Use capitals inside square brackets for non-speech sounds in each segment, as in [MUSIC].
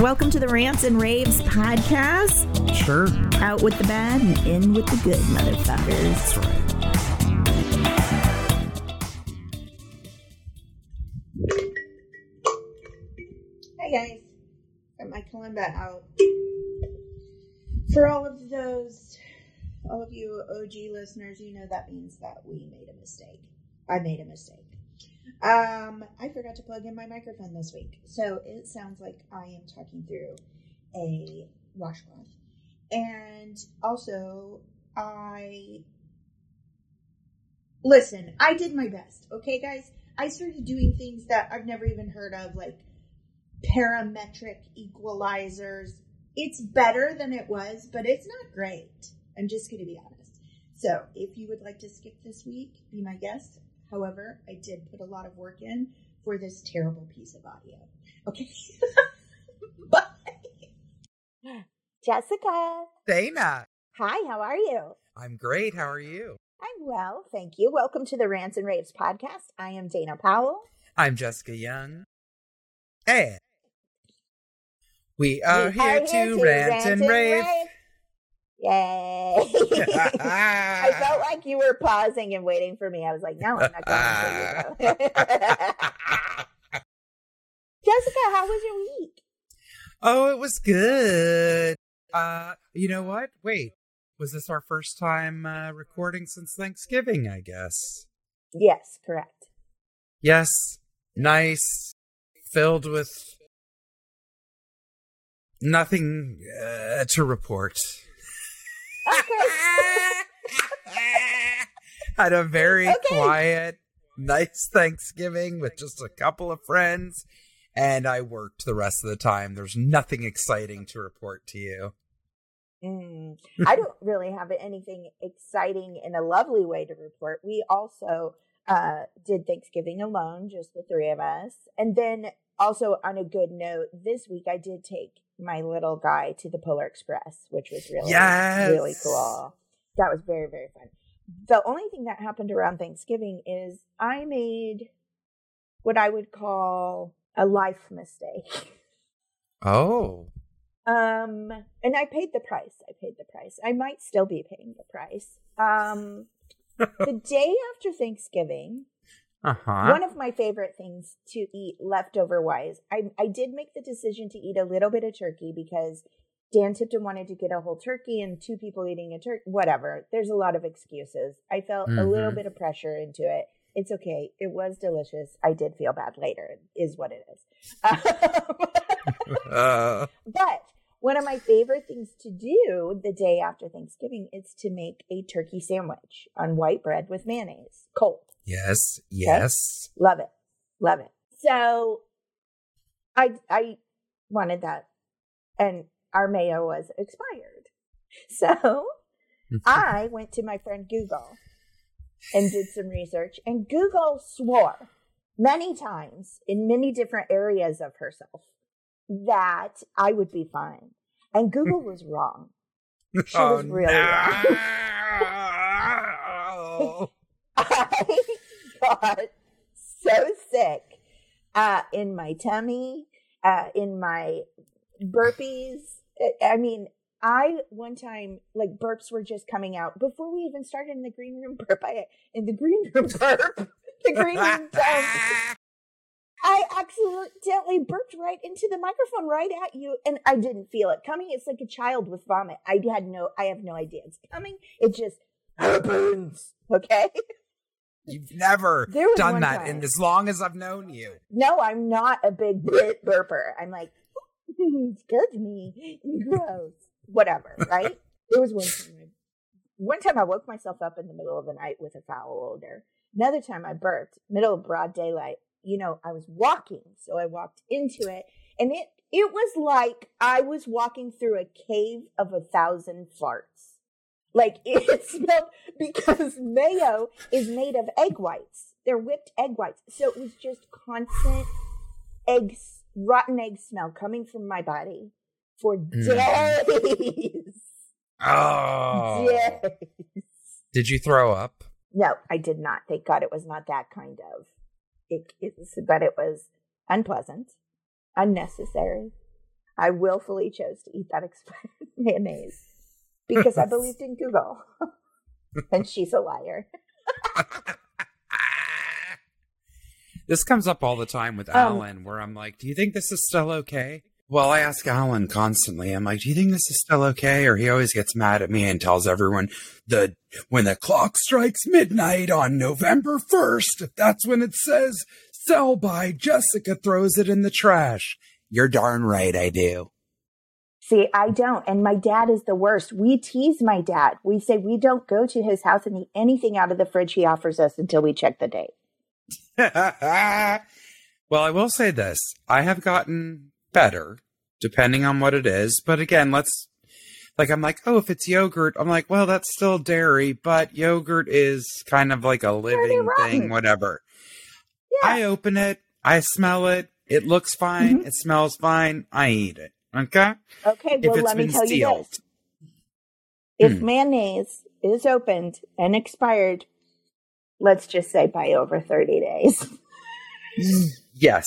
Welcome to the Rants and Raves podcast. Sure. Out with the bad and in with the good, motherfuckers. That's right. Hey guys, got my kalimba out. For all of those, all of you OG listeners, you know that means that we made a mistake. I made a mistake. Um, I forgot to plug in my microphone this week, so it sounds like I am talking through a washcloth. And also, I listen. I did my best. Okay, guys. I started doing things that I've never even heard of, like parametric equalizers. It's better than it was, but it's not great. I'm just going to be honest. So, if you would like to skip this week, be my guest. However, I did put a lot of work in for this terrible piece of audio. Okay. [LAUGHS] Bye. Jessica. Dana, Hi, how are you? I'm great. How are you? I'm well, thank you. Welcome to the Rants and Raves podcast. I am Dana Powell. I'm Jessica Young. And we are We here to rant and rave. Yay. [LAUGHS] I felt [LAUGHS] like you were pausing and waiting for me. I was like, no, I'm not going to. [LAUGHS] Jessica, how was your week? oh, it was good. Uh, you know what? Wait, was this our first time uh, recording since Thanksgiving? I guess. Yes, correct. Yes, nice, filled with nothing uh, to report. Had a very Okay. quiet, nice Thanksgiving with just a couple of friends, and I worked the rest of the time. There's nothing exciting to report to you. Mm, I don't really have anything exciting in a lovely way to report. We also uh, did Thanksgiving alone, just the three of us. And then also on a good note, this week I did take my little guy to the Polar Express, which was really, Yes. really cool. That was very, very fun. The only thing that happened around Thanksgiving is I made what I would call a life mistake. Oh, Um, and I paid the price. I paid the price. I might still be paying the price. Um, [LAUGHS] the day after Thanksgiving, uh huh. one of my favorite things to eat leftover wise, I, I did make the decision to eat a little bit of turkey because Dan Tipton wanted to get a whole turkey and two people eating a turkey. Whatever. There's a lot of excuses. I felt a little Mhm. bit of pressure into it. It's okay. It was delicious. I did feel bad later, is what it is. Uh, [LAUGHS] [LAUGHS] But one of my favorite things to do the day after Thanksgiving is to make a turkey sandwich on white bread with mayonnaise, cold. Yes, yes. Love it. Love it. So I I wanted that and our mayo was expired. [LAUGHS] So [LAUGHS] I went to my friend Google and did some research and Google swore many times in many different areas of herself that I would be fine. And Google was wrong. [LAUGHS] She was oh, really no. I [LAUGHS] got so sick uh, in my tummy, uh, in my burpees. I- mean, I one time like burps were just coming out before we even started in the green room [LAUGHS] burp. I in the green room [LAUGHS] burp, the green room. I accidentally burped right into the microphone right at you, and I didn't feel it coming. It's like a child with vomit. I had no, I have no idea it's coming. It just happens. Okay. You've never done that time. in as long as I've known you. No, I'm not a big bur- [LAUGHS] burper. I'm like, [LAUGHS] excuse me, You gross, whatever. Right? There was one time. I, one time I woke myself up in the middle of the night with a foul odor. Another time I burped, middle of broad daylight. You know, I was walking, so I walked into it, and it it was like I was walking through a cave of a thousand farts. Like [LAUGHS] it smelled because mayo is made of egg whites. They're whipped egg whites. So it was just constant eggs, rotten egg smell coming from my body for mm. days. Oh. Days. Did you throw up? No, I did not. Thank God it was not that kind of. It, it but it was unpleasant, unnecessary, I willfully chose to eat that [LAUGHS] expired mayonnaise because I believed in Google. [LAUGHS] and she's a liar. [LAUGHS] this comes up all the time with Um, Alan, where I'm like, "Do you think this is still okay?" Well, I ask Alan constantly. I'm like, "Do you think this is still okay?" Or he always gets mad at me and tells everyone the when the clock strikes midnight on November first, that's when it says sell by, Jessica throws it in the trash. You're darn right, I do. See, I don't. And my dad is the worst. We tease my dad. We say we don't go to his house and eat anything out of the fridge he offers us until we check the date. [LAUGHS] well, I will say this: I have gotten better, depending on what it is. But again, let's like I'm like, oh, if it's yogurt, I'm like, well, that's still dairy, but yogurt is kind of like a living thing, whatever. Yeah. I open it, I smell it, it looks fine, Mhm. it smells fine, I eat it. Okay, Okay, well, let me tell you this. If Hmm. mayonnaise is opened and expired, let's just say by over 30 days, [LAUGHS] yes.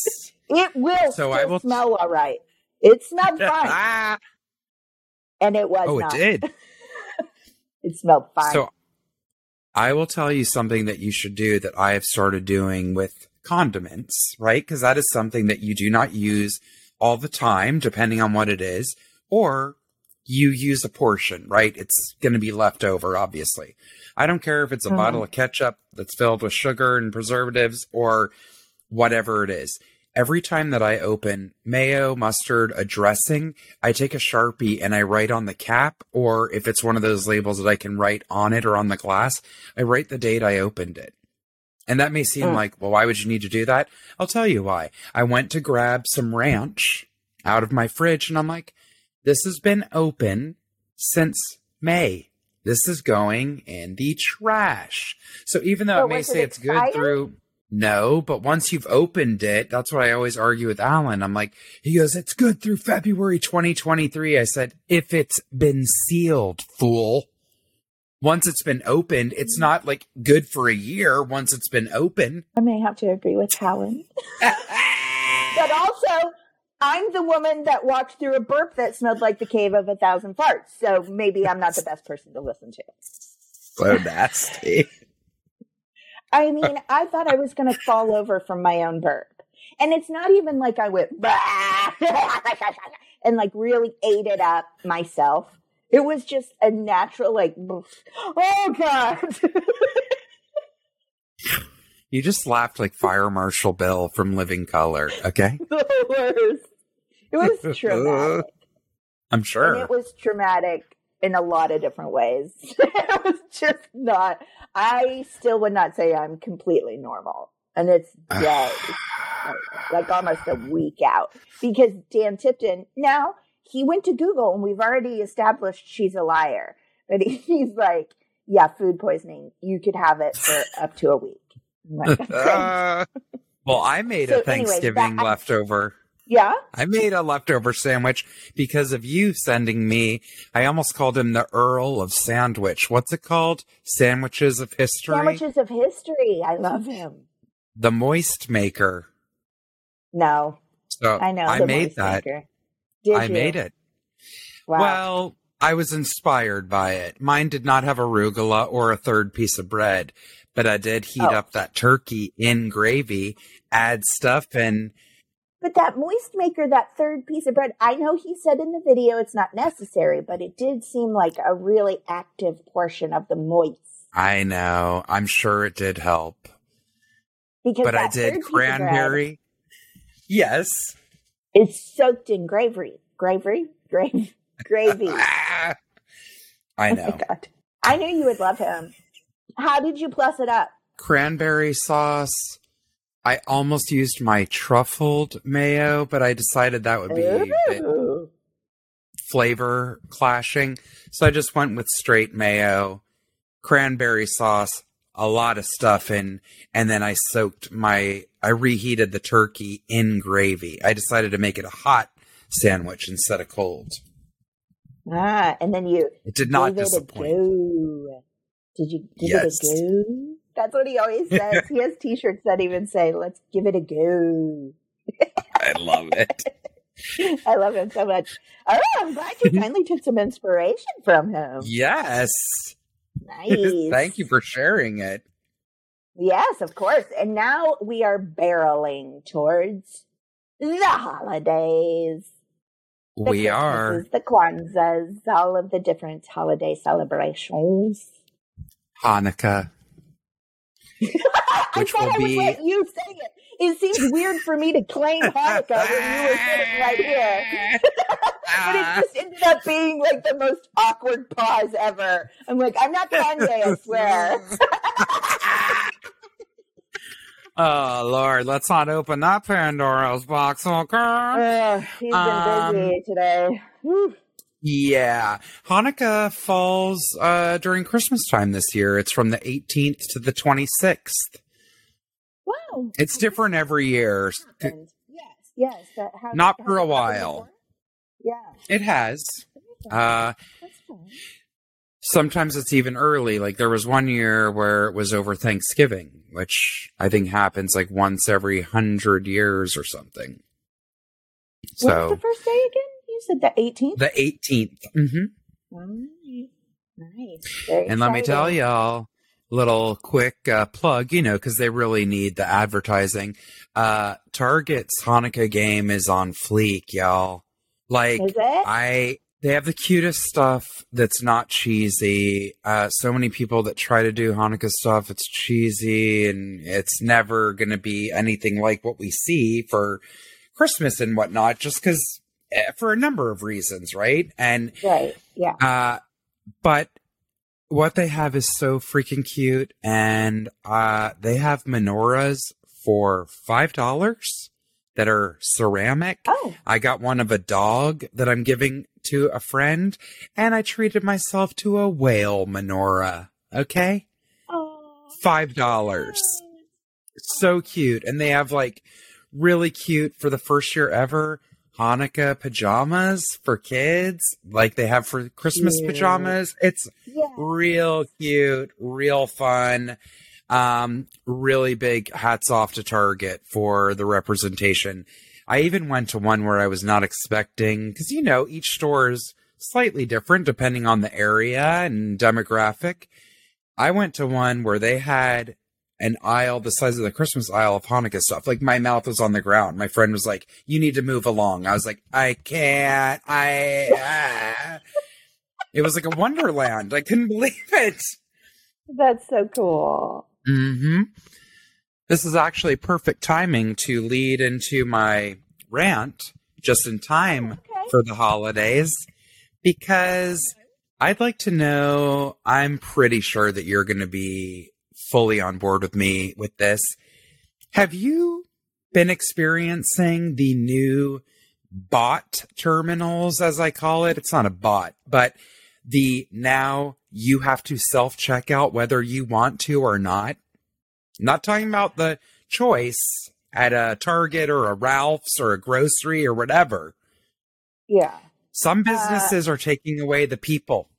it will So I will- smell all right. It smelled [LAUGHS] fine. Ah, and it was oh, it not. did. [LAUGHS] It smelled fine. So I will tell you something that you should do that I have started doing with condiments, right? Because that is something that you do not use all the time, depending on what it is, or you use a portion, right? It's going to be left over, obviously. I don't care if it's a Mhm. bottle of ketchup that's filled with sugar and preservatives or whatever it is. Every time that I open mayo, mustard, a dressing, I take a Sharpie and I write on the cap, or if it's one of those labels that I can write on it or on the glass, I write the date I opened it. And that may seem Mm. like, well, why would you need to do that? I'll tell you why. I went to grab some ranch out of my fridge and I'm like, this has been open since May. This is going in the trash. So even though But it may was it say it's good through no, but once you've opened it, that's what I always argue with Alan. I'm like, he goes, it's good through February 2023. I said, if it's been sealed, fool. Once it's been opened, it's not like good for a year once it's been open. I may have to agree with Helen. [LAUGHS] But also, I'm the woman that walked through a burp that smelled like the cave of a thousand farts. So maybe I'm not the [LAUGHS] best person to listen to. so nasty. [LAUGHS] I mean, I thought I was going to fall over from my own burp. And it's not even like I went and like really ate it up myself. It was just a natural, like, oh God. [LAUGHS] You just laughed like Fire Marshal Bill from Living Color, okay? [LAUGHS] the worst. It was [LAUGHS] traumatic. I'm And sure. it was traumatic in a lot of different ways. it was just not, I still would not say I'm completely normal. And it's [SIGHS] days, like almost a week out. Because Dan Tipton, now he went to Google and we've already established she's a liar. But [LAUGHS] he's like, yeah, food poisoning. You could have it for [LAUGHS] up to a week. Like, [LAUGHS] Uh, well, I made So a anyway, Thanksgiving that- leftover. yeah. I made a leftover sandwich because of you sending me. I almost called him the Earl of Sandwich. What's it called? Sandwiches of History. Sandwiches of history. I love him. The Moist Maker. No, So I know. I the made moist that. maker. Did I you? made it. Wow. Well, I was inspired by it. Mine did not have arugula or a third piece of bread, but I did heat Oh. up that turkey in gravy, add stuff, and But that moist maker, that third piece of bread, I know he said in the video it's not necessary, but it did seem like a really active portion of the moist. I know. I'm sure it did help. Because But I did bread cranberry. Yes. Is soaked in gravy. Gravy? [LAUGHS] Gravy. [LAUGHS] Gravy. oh. I my know. God. I knew you would love him. How did you plus it up? Cranberry sauce. I almost used my truffled mayo, but I decided that would be a bit Ooh. flavor clashing. So I just went with straight mayo, cranberry sauce, a lot of stuff in, and then I soaked my, I reheated the turkey in gravy. I decided to make it a hot sandwich instead of cold. Ah, and then you It did not gave it a disappoint. Did you give Yes. it a go? That's what he always says. he has t-shirts that even say, let's give it a go. I love it. [LAUGHS] I love him so much. Oh, I'm glad you [LAUGHS] finally took some inspiration from him. Yes. [LAUGHS] Nice. Thank you for sharing it. Yes, of course. And now we are barreling towards the holidays. The we are. The Kwanzaa's, all of the different holiday celebrations. Hanukkah. [LAUGHS] I Which thought will I would be- let you say it. It seems weird for me to claim Hanukkah when you were sitting right here. [LAUGHS] but it just ended up being like the most awkward pause ever. I'm like, I'm not Kanye, I [LAUGHS] swear. [LAUGHS] oh Lord, let's not open that Pandora's box, okay? Ugh, he's been Um, busy today. Whew. Yeah. Hanukkah falls uh during Christmas time this year. It's from the 18th to the 26th. Wow. It's different every year. Yes, yes. That has, Not for a while. Yeah. It has. Uh sometimes it's even early. Like there was one year where it was over Thanksgiving, which I think happens like once every hundred years or something. What's So the first day again? You said the 18th? the 18th. Mm-hmm. All right. Nice. Very And let me tell y'all, little quick uh, plug, you know, because they really need the advertising. Uh, Target's Hanukkah game is on fleek, y'all. Like? I they have the cutest stuff that's not cheesy. Uh, so many people that try to do Hanukkah stuff, it's cheesy and it's never going to be anything like what we see for Christmas and whatnot, just because for a number of reasons, right? And right. Yeah. uh, but what they have is so freaking cute, and uh, they have menorahs for five dollars that are ceramic. Oh, I got one of a dog that I'm giving to a friend, and I treated myself to a whale menorah. Okay, oh. five dollars. So cute, and they have like really cute for the first year ever. Hanukkah pajamas for kids, like they have for Christmas pajamas. It's Yeah. real cute, real fun. Um, really big hats off to Target for the representation. I even went to one where I was not expecting because you know each store is slightly different depending on the area and demographic. I went to one where they had an aisle the size of the Christmas aisle of Hanukkah stuff. Like my mouth was on the ground. My friend was like, "You need to move along." I was like, "I can't." I. ah." It was like a wonderland. I couldn't believe it. That's so cool. hmm This is actually perfect timing to lead into my rant just in time Okay. for the holidays because I'd like to know. I'm pretty sure that you're going to be fully on board with me with this. Have you been experiencing the new bot terminals, as I call it? It's not a bot, but the now you have to self check out whether you want to or not. Not talking about the choice at a Target or a Ralph's or a grocery or whatever. Yeah. Some uh, businesses are taking away the people.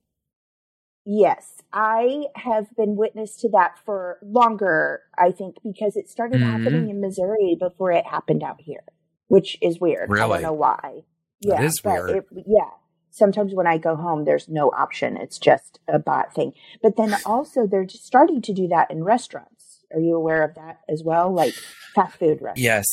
Yes. I have been witness to that for longer, I think, because it started Mhm. happening in Missouri before it happened out here, which is weird. Really? I don't know why. That Yeah. is but weird. It, yeah. Sometimes when I go home, there's no option. It's just a bot thing. But then also, they're just starting to do that in restaurants. Are you aware of that as well? Like fast food restaurants. Yes.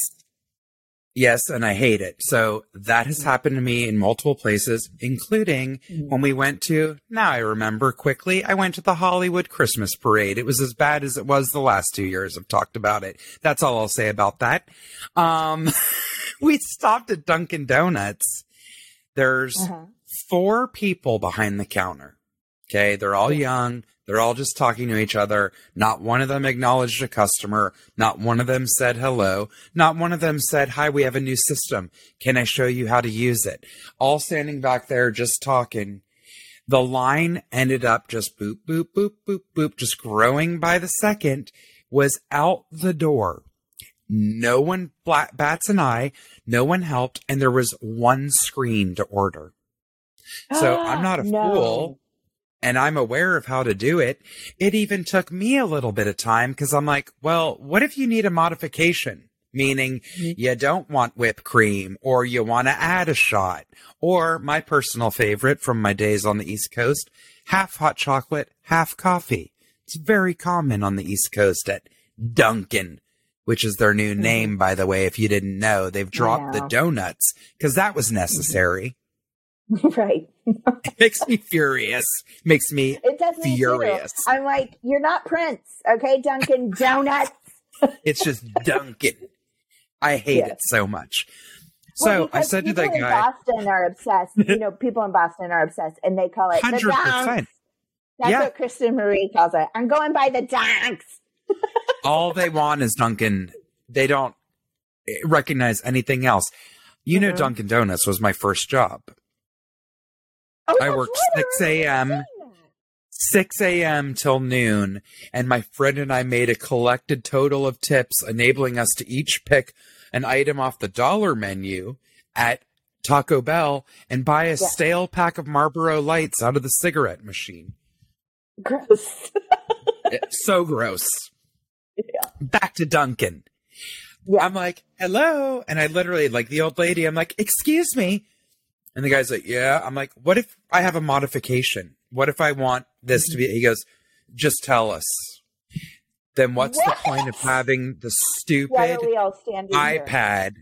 Yes, and I hate it. So that has happened to me in multiple places, including Mhm. when we went to, now I remember quickly, I went to the Hollywood Christmas parade. It was as bad as it was the last two years. I've talked about it. That's all I'll say about that. Um, [LAUGHS] we stopped at Dunkin' Donuts. There's Uh-huh. four people behind the counter. Okay. They're all young. They're all just talking to each other. Not one of them acknowledged a customer. Not one of them said hello. Not one of them said, Hi, we have a new system. Can I show you how to use it? All standing back there just talking. The line ended up just boop, boop, boop, boop, boop, just growing by the second, was out the door. No one bats an eye. No one helped. And there was one screen to order. So I'm [GASPS] not a No. fool and I'm aware of how to do it. It even took me a little bit of time because I'm like, well, what if you need a modification? meaning Mhm. you don't want whipped cream or you want to add a shot. Or my personal favorite from my days on the East Coast, half hot chocolate, half coffee. It's very common on the East Coast at Dunkin', which is their new Mhm. name, by the way. If you didn't know, they've dropped the donuts because that was necessary. [LAUGHS] right. It makes me furious. Makes me It does me. Furious. I'm like, you're not Prince, okay, Dunkin' Donuts. [LAUGHS] It's just Dunkin'. I hate Yes. it so much. Well, So I said to that in guy, Boston are obsessed. You know, [LAUGHS] people in Boston are obsessed, and they call it the hundred percent. That's Yeah. what Kristen Marie calls it. I'm going by the donks. All they want is Dunkin'. They don't recognize anything else. You know, Mhm. Dunkin' Donuts was my first job. Oh, I worked right, 6 a.m. 6 a.m. till noon, and my friend and I made a collected total of tips, enabling us to each pick an item off the dollar menu at Taco Bell and buy a Yeah. stale pack of Marlboro Lights out of the cigarette machine. Gross. Eh, so gross. [LAUGHS] Yeah. Back to Dunkin'. Yeah. I'm like, hello. And I literally, like the old lady, I'm like, excuse me. And the guy's like, yeah. I'm like, what if I have a modification? What if I want this to be? Mm-hmm. He goes, just tell us. Then what's the point of having the [LAUGHS] stupid are we all standing here? iPad?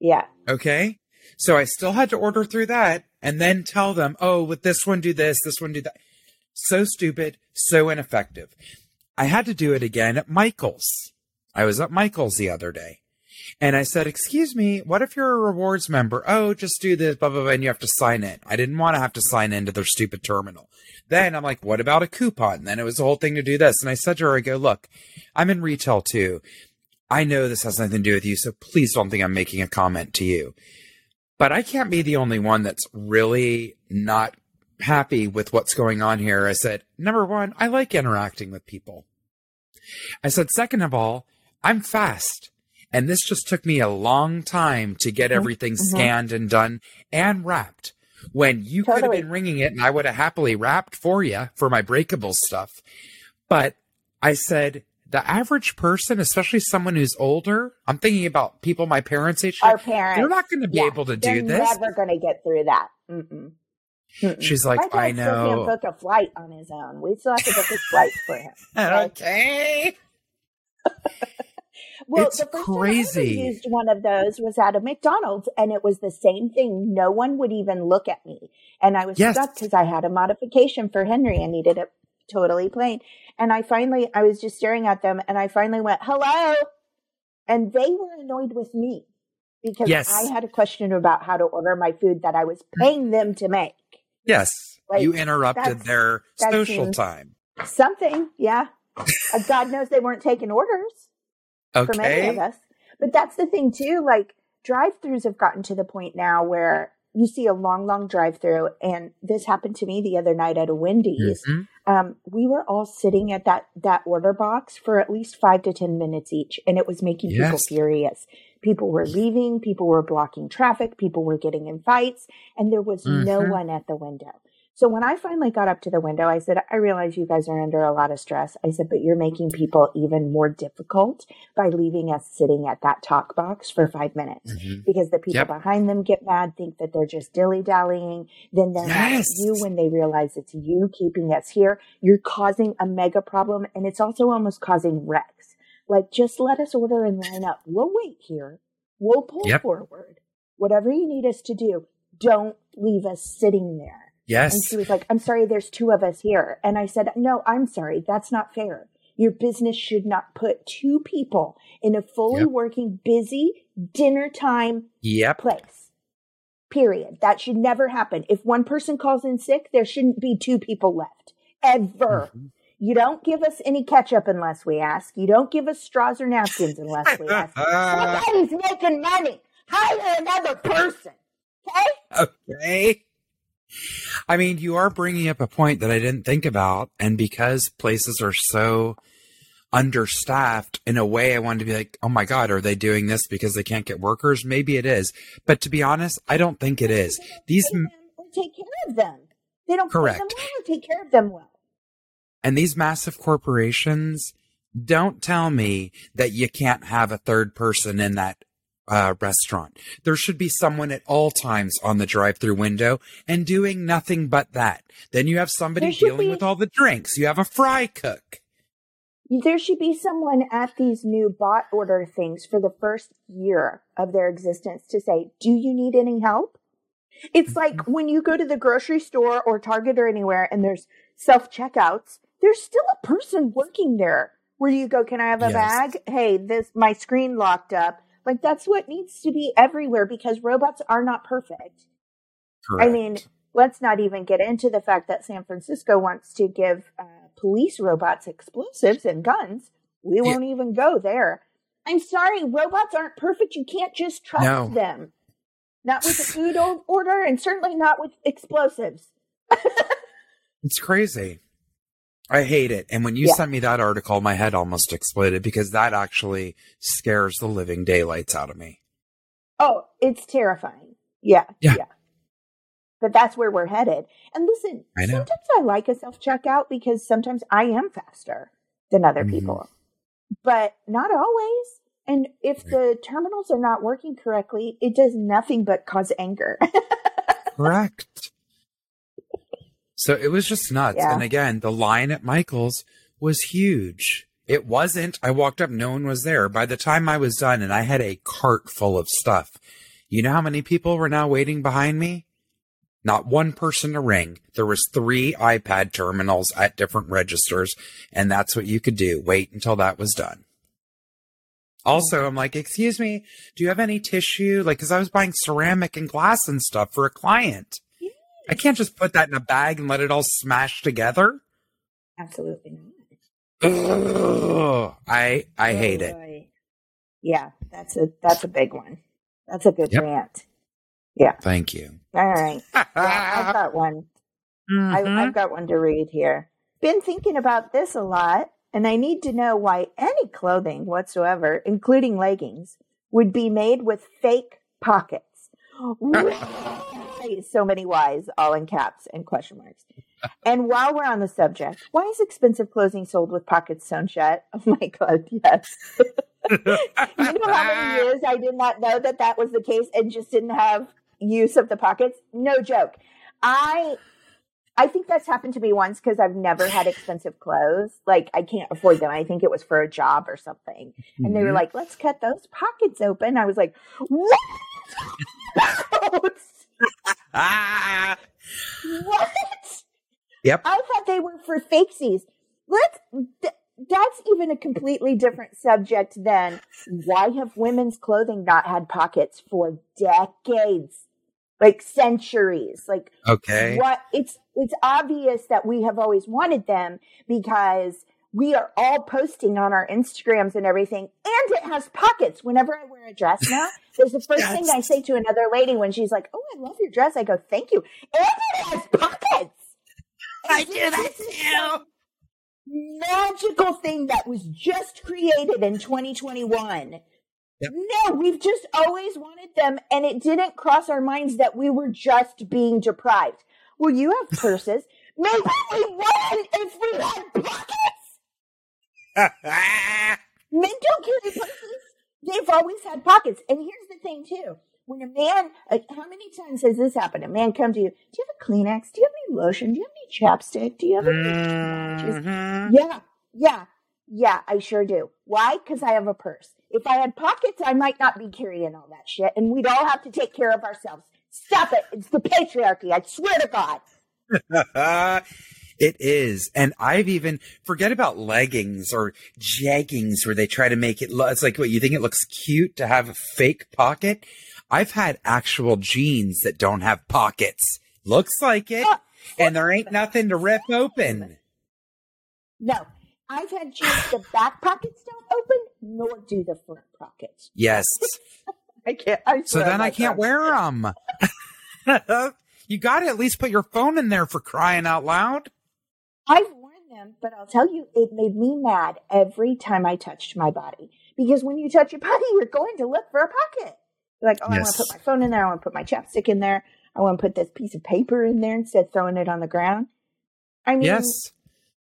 Yeah. Okay. So I still had to order through that and then tell them, oh, with this one, do this, this one, do that. So stupid, so ineffective. I had to do it again at Michael's. I was at Michael's the other day and I said, excuse me, what if you're a rewards member? Oh, just do this, blah, blah, blah, and you have to sign in. I didn't want to have to sign into their stupid terminal. Then I'm like, what about a coupon? Then it was the whole thing to do this. And I said to her, I go, look, I'm in retail too. I know this has nothing to do with you, so please don't think I'm making a comment to you. But I can't be the only one that's really not happy with what's going on here. I said, number one, I like interacting with people. I said, second of all, I'm fast. And this just took me a long time to get Mhm, everything mhm. scanned and done and wrapped. When you could have been ringing it and I would have happily wrapped for you for my breakable stuff. But I said, the average person, especially someone who's older, I'm thinking about people my parents' age, Our parents. they're not going to be yeah, able to do this. they're never going to get through that. Mm-mm. Mm-mm. She's like, I still know. can't book a flight on his own. We still have to book his flight for him. [LAUGHS] Okay. [LAUGHS] Well, It's the first crazy. time I used one of those was at a McDonald's, and it was the same thing. No one would even look at me, and I was Yes. stuck because I had a modification for Henry. I needed it totally plain, and I finally, I was just staring at them, and I finally went, "Hello," and they were annoyed with me because Yes. I had a question about how to order my food that I was paying them to make. Yes. Like, you interrupted their social time. Something, yeah. Uh, God knows they weren't taking orders. For many of us. But that's the thing too. Like drive-throughs have gotten to the point now where you see a long, long drive-through, and this happened to me the other night at a Wendy's. Mhm. Um, we were all sitting at that that order box for at least five to ten minutes each, and it was making people furious. People were leaving, people were blocking traffic, people were getting in fights, and there was no Mhm. one at the window. So when I finally got up to the window, I said, I realize you guys are under a lot of stress. I said, but you're making people even more difficult by leaving us sitting at that talk box for five minutes Mhm. because the people Yep. behind them get mad, think that they're just dilly dallying. Then they're mad Yes. at you when they realize it's you keeping us here. You're causing a mega problem and it's also almost causing wrecks. Like, just let us order and line up. We'll wait here. We'll pull Yep. forward. Whatever you need us to do, don't leave us sitting there. Yes. And she was like, I'm sorry, there's two of us here. And I said, No, I'm sorry. That's not fair. Your business should not put two people in a fully Yep. working, busy dinner time Yep. place. Period. That should never happen. If one person calls in sick, there shouldn't be two people left. Ever. Mhm. You don't give us any ketchup unless we ask. You don't give us straws or napkins unless we ask. [LAUGHS] Somebody's making money. Hire another person. Okay? okay. I mean, you are bringing up a point that I didn't think about. And because places are so understaffed, in a way, I wanted to be like, oh my God, are they doing this because they can't get workers? Maybe it is. But to be honest, I don't think it is. These, Pay them or take care of them. They don't Correct. them well take care of them well. and these massive corporations don't tell me that you can't have a third person in that uh, restaurant. There should be someone at all times on the drive-through window and doing nothing but that. Then you have somebody dealing be- with all the drinks. You have a fry cook. There should be someone at these new bot order things for the first year of their existence to say, Do you need any help? It's like when you go to the grocery store or Target or anywhere and there's self checkouts, there's still a person working there where you go, Can I have a Yes. bag? Hey, this my screen locked up. Like that's what needs to be everywhere because robots are not perfect. Correct. I mean, let's not even get into the fact that San Francisco wants to give uh, police robots explosives and guns. We Yeah. won't even go there. I'm sorry, robots aren't perfect. You can't just trust No. them. Not with a [LAUGHS] food order, and certainly not with explosives. [LAUGHS] It's crazy. I hate it. And when you Yeah. sent me that article, my head almost exploded because that actually scares the living daylights out of me. Oh, it's terrifying. Yeah, Yeah. yeah. But that's where we're headed. And listen, I sometimes I like a self checkout because sometimes I am faster than other Mhm. people, but not always. And if the terminals are not working correctly, it does nothing but cause anger. [LAUGHS] Correct. So it was just nuts. Yeah. And again, the line at Michael's was huge. It wasn't. I walked up, no one was there. By the time I was done and I had a cart full of stuff, you know how many people were now waiting behind me? Not one person to ring. There was three iPad terminals at different registers, and that's what you could do. Wait until that was done. Also, I'm like, excuse me, do you have any tissue? Like, cause I was buying ceramic and glass and stuff for a client. I can't just put that in a bag and let it all smash together. Absolutely not. Ugh. I I hate it. Yeah, that's a that's a big one. That's a good Yep. rant. Yeah. Thank you. All right. Yeah, I've [LAUGHS] got one. I, Mhm. I've got one to read here. Been thinking about this a lot, and I need to know why any clothing whatsoever, including leggings, would be made with fake pockets. [LAUGHS] Why? so many whys, all in caps and question marks. [LAUGHS] And while we're on the subject, why is expensive clothing sold with pockets sewn shut? Oh my god, yes. [LAUGHS] you know how many [LAUGHS] years I did not know that that was the case and just didn't have use of the pockets? No joke. I I think that's happened to me once because I've never had expensive clothes. Like I can't afford them. I think it was for a job or something. And they were Mhm. like, "Let's cut those pockets open." I was like, "What? Ah! what?" Yep. I thought they were for fakesies. Let's. Th- that's even a completely different subject than why have women's clothing not had pockets for decades, like centuries, like Okay. what it's it's obvious that we have always wanted them because we are all posting on our Instagrams and everything, and it has pockets. Whenever I wear a dress now, [LAUGHS] there's the first thing I say to another lady when she's like, "Oh, I love your dress." I go, "Thank you," and it has pockets. [LAUGHS] I do that too. Magical thing that was just created in 2021. Yep. No, we've just always wanted them, and it didn't cross our minds that we were just being deprived. Well, you have purses. [LAUGHS] Maybe we wouldn't if we had pockets. [LAUGHS] Men don't carry purses. They've always had pockets. And here's the thing, too. When a man, uh, how many times has this happened? A man come to you, do you have a Kleenex? Do you have any lotion? Do you have any chapstick? Do you have any? Mhm. Yeah, yeah, yeah, I sure do. Why? Because I have a purse. If I had pockets, I might not be carrying all that shit, and we'd all have to take care of ourselves. Stop it. It's the patriarchy. I swear to God. [LAUGHS] it is. And I've even forget about leggings or jeggings where they try to make it look it's like what you think it looks cute to have a fake pocket. I've had actual jeans that don't have pockets. Looks like it. And there ain't nothing to rip open. No, I've had jeans the back pockets don't open, nor do the front pockets. Yes. [LAUGHS] I can't. I So then I can't wear them. [LAUGHS] you got to at least put your phone in there for crying out loud. I've worn them, but I'll tell you, it made me mad every time I touched my body. Because when you touch your [LAUGHS] body, you're going to look for a pocket. You're like, oh, I want to put my phone in there. I want to put my chapstick in there. I want to put this piece of paper in there instead of throwing it on the ground. I mean, Yes.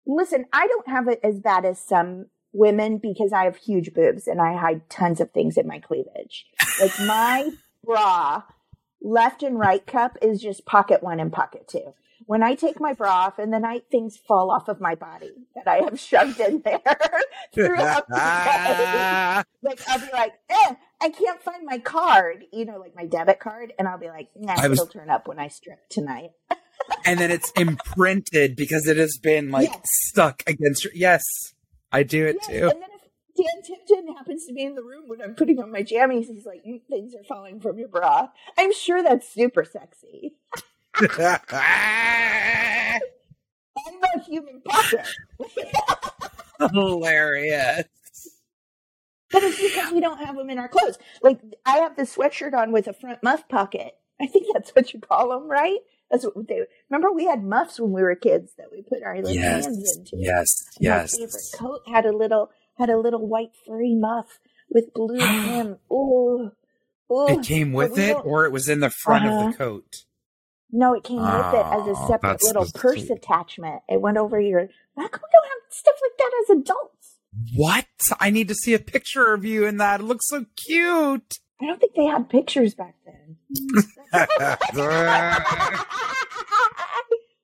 listen, I don't have it as bad as some women because I have huge boobs and I hide tons of things in my cleavage. Like my [LAUGHS] bra, left and right cup is just pocket one and pocket two. When I take my bra off in the night, things fall off of my body that I have shoved in there [LAUGHS] throughout the day. [LAUGHS] Like I'll be like, eh, I can't find my card, you know, like my debit card, and I'll be like, nah, I was- it'll turn up when I strip tonight. [LAUGHS] and then it's imprinted because it has been like Yes. stuck against your. Yes, I do it Yes, too. And then if Dan Tipton happens to be in the room when I'm putting on my jammies, he's like, "Mm, things are falling from your bra. I'm sure that's super sexy. I'm a human pocket. [LAUGHS] Hilarious. But it's because we don't have them in our clothes. Like I have this sweatshirt on with a front muff pocket. I think that's what you call them, right? That's what they remember. We had muffs when we were kids that we put our little Yes, hands into. yes, And my yes. favorite coat had a little had a little white furry muff with blue [GASPS] trim. Ooh, ooh. It came with it, or it was in the front of Uh-huh. the coat. No, it came with it as a Oh, separate little purse attachment. It went over your. How come we don't have stuff like that as adults? What? I need to see a picture of you in that. It looks so cute. I don't think they had pictures back then. [LAUGHS]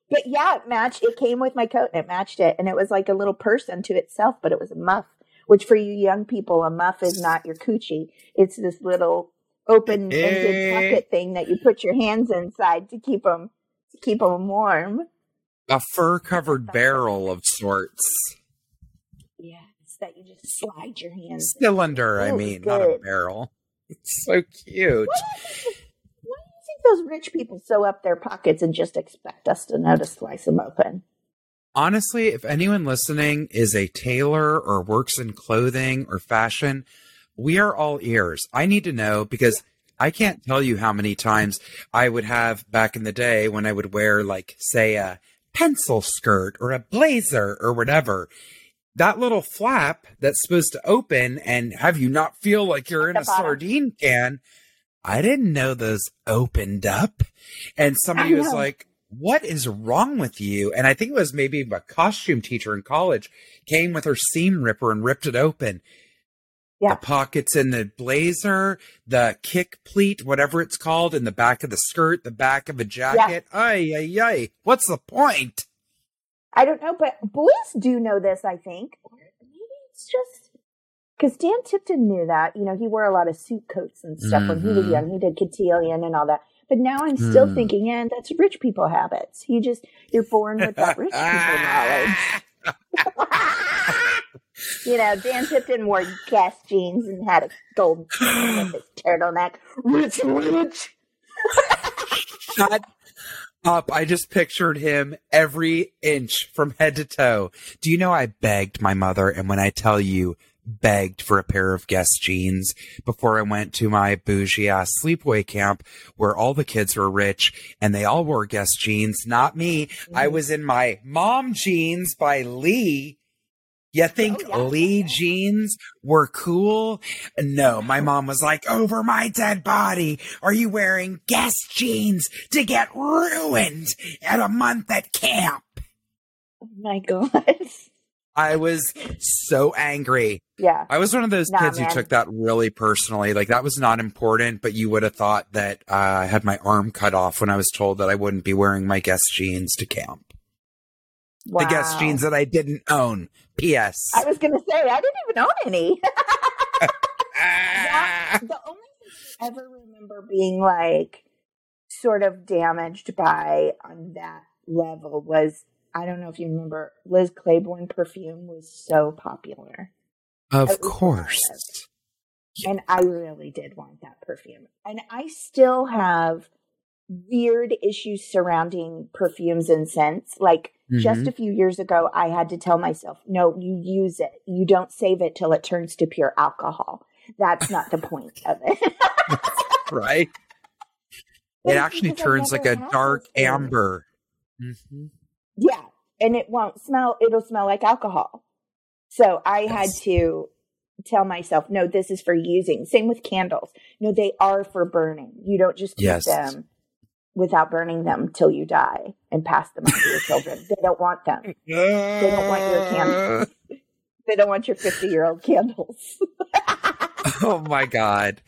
but yeah, it matched. It came with my coat and it matched it, and it was like a little purse unto itself, but it was a muff. Which for you young people, a muff is not your coochie. It's this little open-ended Eh. pocket thing that you put your hands inside to keep them to keep them warm. a fur covered barrel of sorts. Yes, that you just slide your hands. Cylinder, I Oh, mean, not a barrel. It's so cute. Why do think- why do you think those rich people sew up their pockets and just expect us to know to slice them open? Honestly, if anyone listening is a tailor or works in clothing or fashion, we are all ears. I need to know because I can't tell you how many times I would have back in the day when I would wear, like, say, a pencil skirt or a blazer or whatever. That little flap that's supposed to open and have you not feel like you're in a bottom. sardine can. I didn't know those opened up. And somebody was like, what is wrong with you? And I think it was maybe a costume teacher in college came with her seam ripper and ripped it open. Yeah. The pockets in the blazer, the kick pleat, whatever it's called, in the back of the skirt, the back of a jacket. Ay, ay, ay. What's the point? I don't know, but boys do know this, I think. Or maybe it's just because Dan Tipton knew that. You know, he wore a lot of suit coats and stuff when he was Mhm. young. He did cotillion and all that. But now I'm still Hmm. thinking, and that's rich people habits. You just you're born with that rich people knowledge. [LAUGHS] [LAUGHS] you know, Dan Tipton wore Guess jeans and had a gold chain with his turtleneck. Rich, rich. [LAUGHS] Shut up. I just pictured him every inch from head to toe. Do you know I begged my mother, and when I tell you, begged for a pair of Guess jeans before I went to my bougie ass sleepaway camp where all the kids were rich and they all wore Guess jeans, not me. I Mhm. was in my mom jeans by Lee. You think Oh, yeah. Lee jeans were cool? No, my mom was like, over my dead body. Are you wearing Guess jeans to get ruined at a month at camp? Oh my god. I was so angry. yeah. I was one of those Nah, kids man. who took that really personally. Like that was not important, but you would have thought that uh, I had my arm cut off when I was told that I wouldn't be wearing my Guess jeans to camp. The Guess jeans that I didn't own. P.S. I was gonna say I didn't even own any. That- [LAUGHS] [LAUGHS] the only thing I ever remember being like sort of damaged by on that level was I don't know if you remember Liz Claiborne perfume was so popular. Of course. And I really did want that perfume. And I still have weird issues surrounding perfumes and scents. Like just Mhm. a few years ago, I had to tell myself, no, you use it. You don't save it till it turns to pure alcohol. That's not the point of it. [LAUGHS] right? But It actually turns like a dark amber. hmm Yeah, and it won't smell. It'll smell like alcohol. So I had to tell myself, no, this is for using. Same with candles. No, they are for burning. You don't just keep Yes. them without burning them till you die and pass them on to your children. [LAUGHS] They don't want them. They don't want your candles. [LAUGHS] They don't want your 50 year old candles. [LAUGHS] oh my god.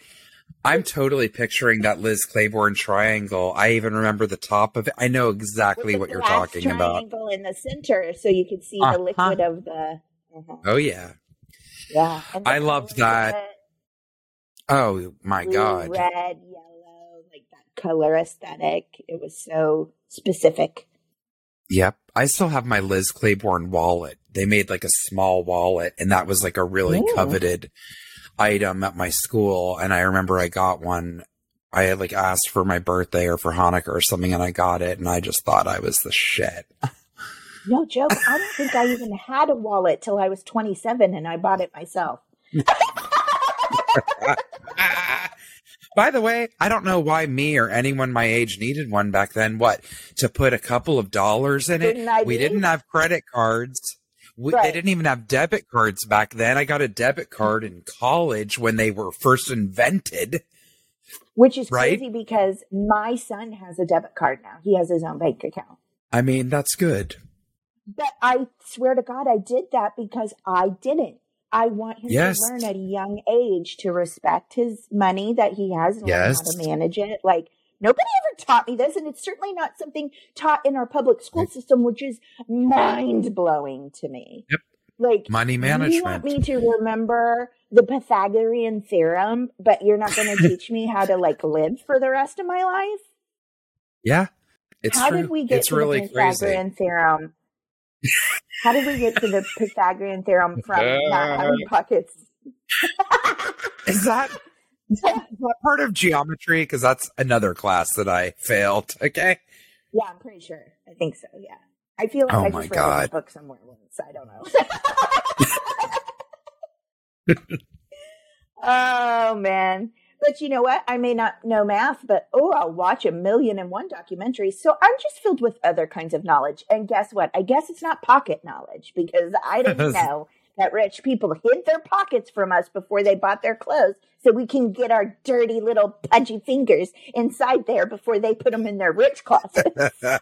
I'm totally picturing that Liz Claiborne triangle. I even remember the top of it. I know exactly what you're talking about. triangle in the center, so you could see Uh-huh. the liquid of the. uh-huh. Oh yeah. Yeah, I loved that. Oh my god. red, yellow, color aesthetic. It was so specific. Yep. I still have my Liz Claiborne wallet. They made like a small wallet and that was like a really Ooh. coveted item at my school. And I remember I got one. I had like asked for my birthday or for Hanukkah or something and I got it and I just thought I was the shit. No joke. I don't think I even had a wallet till I was 27 and I bought it myself. [LAUGHS] [LAUGHS] By the way, I don't know why me or anyone my age needed one back then. What? To put a couple of dollars in it? ID? We didn't have credit cards. We, They didn't even have debit cards back then. I got a debit card in college when they were first invented. Which is Right? crazy because my son has a debit card now. He has his own bank account. I mean, that's good. But I swear to God, I did that because I didn't. I want him Yes. to learn at a young age to respect his money that he has and learn Yes. how to manage it. Like nobody ever taught me this, and it's certainly not something taught in our public school system, which is mind blowing to me. Yep. Like Money management. You want me to remember the Pythagorean theorem, but you're not going [LAUGHS] to teach me how to like live for the rest of my life? yeah, it's how true. did we get it's to really the crazy. Pythagorean theorem? How did we get to the Pythagorean theorem from not having pockets? Is that, is that part of geometry? Because that's another class that I failed. Okay. yeah, I'm pretty sure. I think so. Yeah, I feel like Oh I my just read it in a book somewhere once. I don't know. [LAUGHS] [LAUGHS] oh man. But you know what? I may not know math, but oh, I'll watch a million and one documentaries. So I'm just filled with other kinds of knowledge. And guess what? I guess it's not pocket knowledge because I [LAUGHS] didn't know that rich people hid their pockets from us before they bought their clothes so we can get our dirty little pudgy fingers inside there before they put them in their rich closet. [LAUGHS] is, that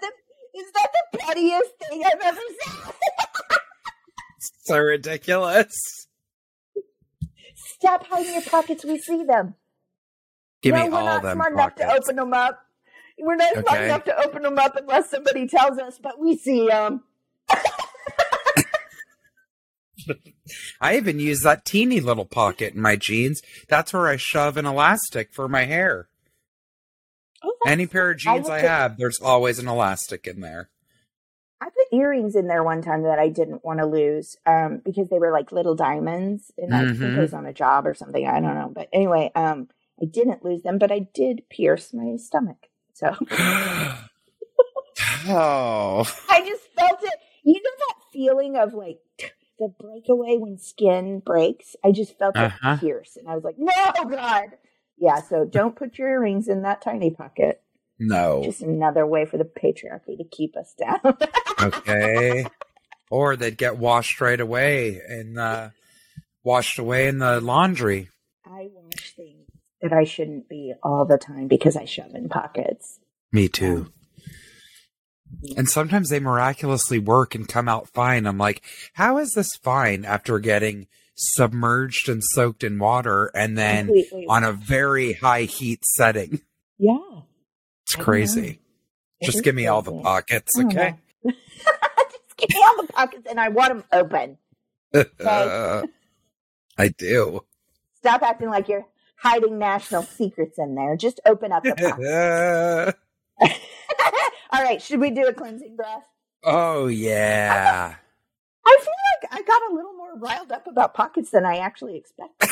the, is that the pettiest thing I've ever said? [LAUGHS] so ridiculous. Stop hiding your pockets. We see them. Give no, me we're not smart enough to open them up. We're not smart enough to open them up unless somebody tells us, but we see them. [LAUGHS] I even use that teeny little pocket in my jeans. That's where I shove an elastic for my hair. Oh, Any pair of jeans I, at- have, there's always an elastic in there. I put earrings in there one time that I didn't want to lose um, because they were like little diamonds, and I think Mhm. it was on a job or something. I don't know, but anyway, um, I didn't lose them, but I did pierce my stomach. So [GASPS] oh, I just felt it. You know that feeling of like [TSK] the breakaway when skin breaks? I just felt Uh-huh. it pierce, and I was like, "No, God!" Yeah. So don't put your earrings in that tiny pocket. No. Just another way for the patriarchy to keep us down. [LAUGHS] Okay. or they'd get washed right away and uh, washed away in the laundry. I wash things that I shouldn't be all the time because I shove in pockets. Me too. And sometimes they miraculously work and come out fine. I'm like, how is this fine after getting submerged and soaked in water and then Completely. on a very high heat setting? yeah. It's oh, crazy. It Just give me all the pockets, oh, okay? [LAUGHS] Just give me all the pockets and I want them open. Okay, [LAUGHS] I do. Stop acting like you're hiding national secrets in there. Just open up the pockets. [LAUGHS] all right. Should we do a cleansing breath? oh yeah. I feel like I got a little more riled up about pockets than I actually expected.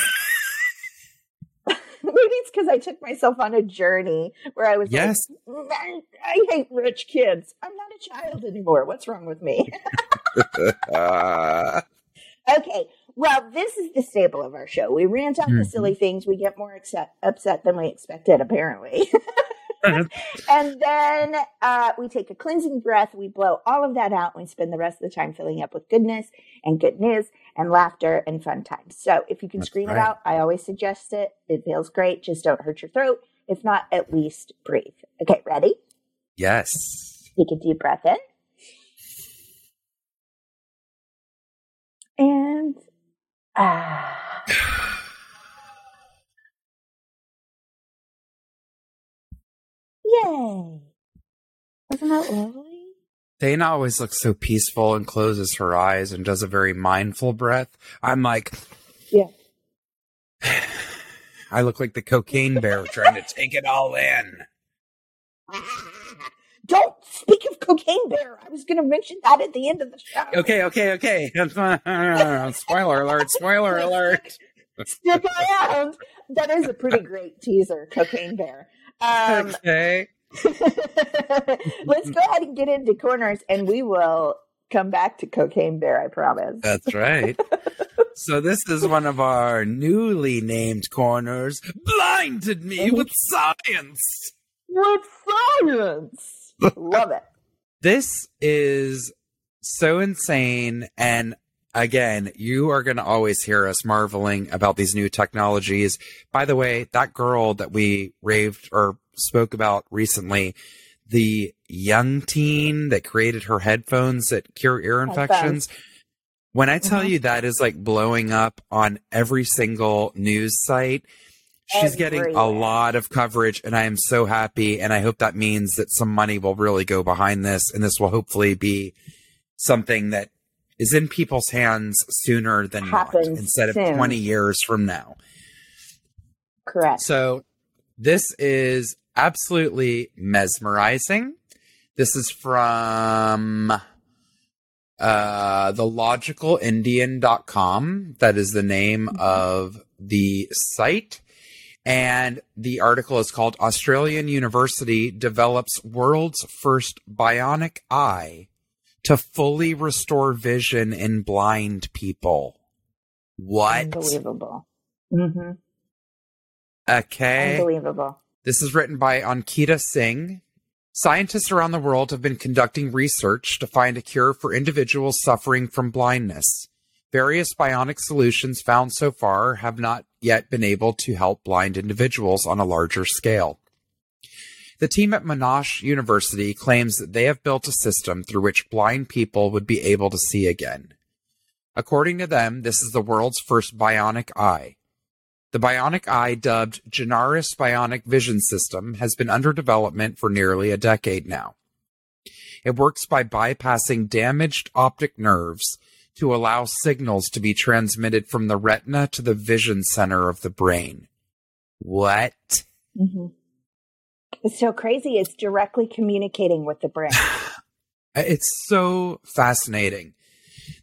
[LAUGHS] Maybe it's because I took myself on a journey where I was Yes. like, I, hate rich kids. I'm not a child anymore. What's wrong with me? [LAUGHS] Okay. Well, this is the staple of our show. We rant out the Mhm. silly things. We get more upset, upset than we expected, apparently. [LAUGHS] [LAUGHS] and then uh, we take a cleansing breath. We blow all of that out. And we spend the rest of the time filling up with goodness and good news and laughter and fun times. So if you can That's scream it out, I always suggest it. It feels great. Just don't hurt your throat. If not, at least breathe. Okay, ready? yes. Take a deep breath in. And ah. [SIGHS] [LAUGHS] Yay! Wasn't that lovely? Dana always looks so peaceful and closes her eyes and does a very mindful breath. I'm like, Yeah. [SIGHS] I look like the cocaine bear trying to take it all in. [LAUGHS] Don't speak of Cocaine Bear. I was going to mention that at the end of the show. Okay, okay, okay. [LAUGHS] spoiler alert, spoiler alert. Stick around. That is a pretty great teaser, Cocaine Bear. Um, Okay. [LAUGHS] let's go ahead and get into corners, and we will come back to Cocaine Bear. I promise. That's right. [LAUGHS] So this is one of our newly named corners. Blinded me with science. With science, [LAUGHS] love it. This is so insane and again, you are going to always hear us marveling about these new technologies. By the way, that girl that we raved or spoke about recently, the young teen that created her headphones that cure ear infections. When I tell Mhm. you that is like blowing up on every single news site, she's getting a lot of coverage and I am so happy. And I hope that means that some money will really go behind this. And this will hopefully be something that is in people's hands sooner than Happens not instead of 20 years from now. Correct. So this is absolutely mesmerizing. This is from uh the logicalindian.com that is the name of the site and the article is called Australian University develops world's first bionic eye to fully restore vision in blind people. What? Unbelievable. Mm-hmm. Okay. Unbelievable. This is written by Ankita Singh. Scientists around the world have been conducting research to find a cure for individuals suffering from blindness. Various bionic solutions found so far have not yet been able to help blind individuals on a larger scale. The team at Monash University claims that they have built a system through which blind people would be able to see again. According to them, this is the world's first bionic eye. The bionic eye, dubbed Gennaris Bionic Vision System, has been under development for nearly a decade now. It works by bypassing damaged optic nerves to allow signals to be transmitted from the retina to the vision center of the brain. What? hmm It's so crazy. It's directly communicating with the brain. [LAUGHS] It's so fascinating.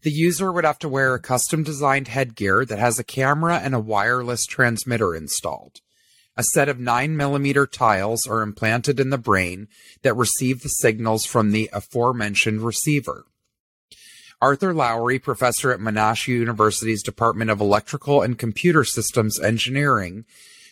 The user would have to wear a custom designed headgear that has a camera and a wireless transmitter installed. A set of 9mm tiles are implanted in the brain that receive the signals from the aforementioned receiver. Arthur Lowery, professor at Monash University's Department of Electrical and Computer Systems Engineering,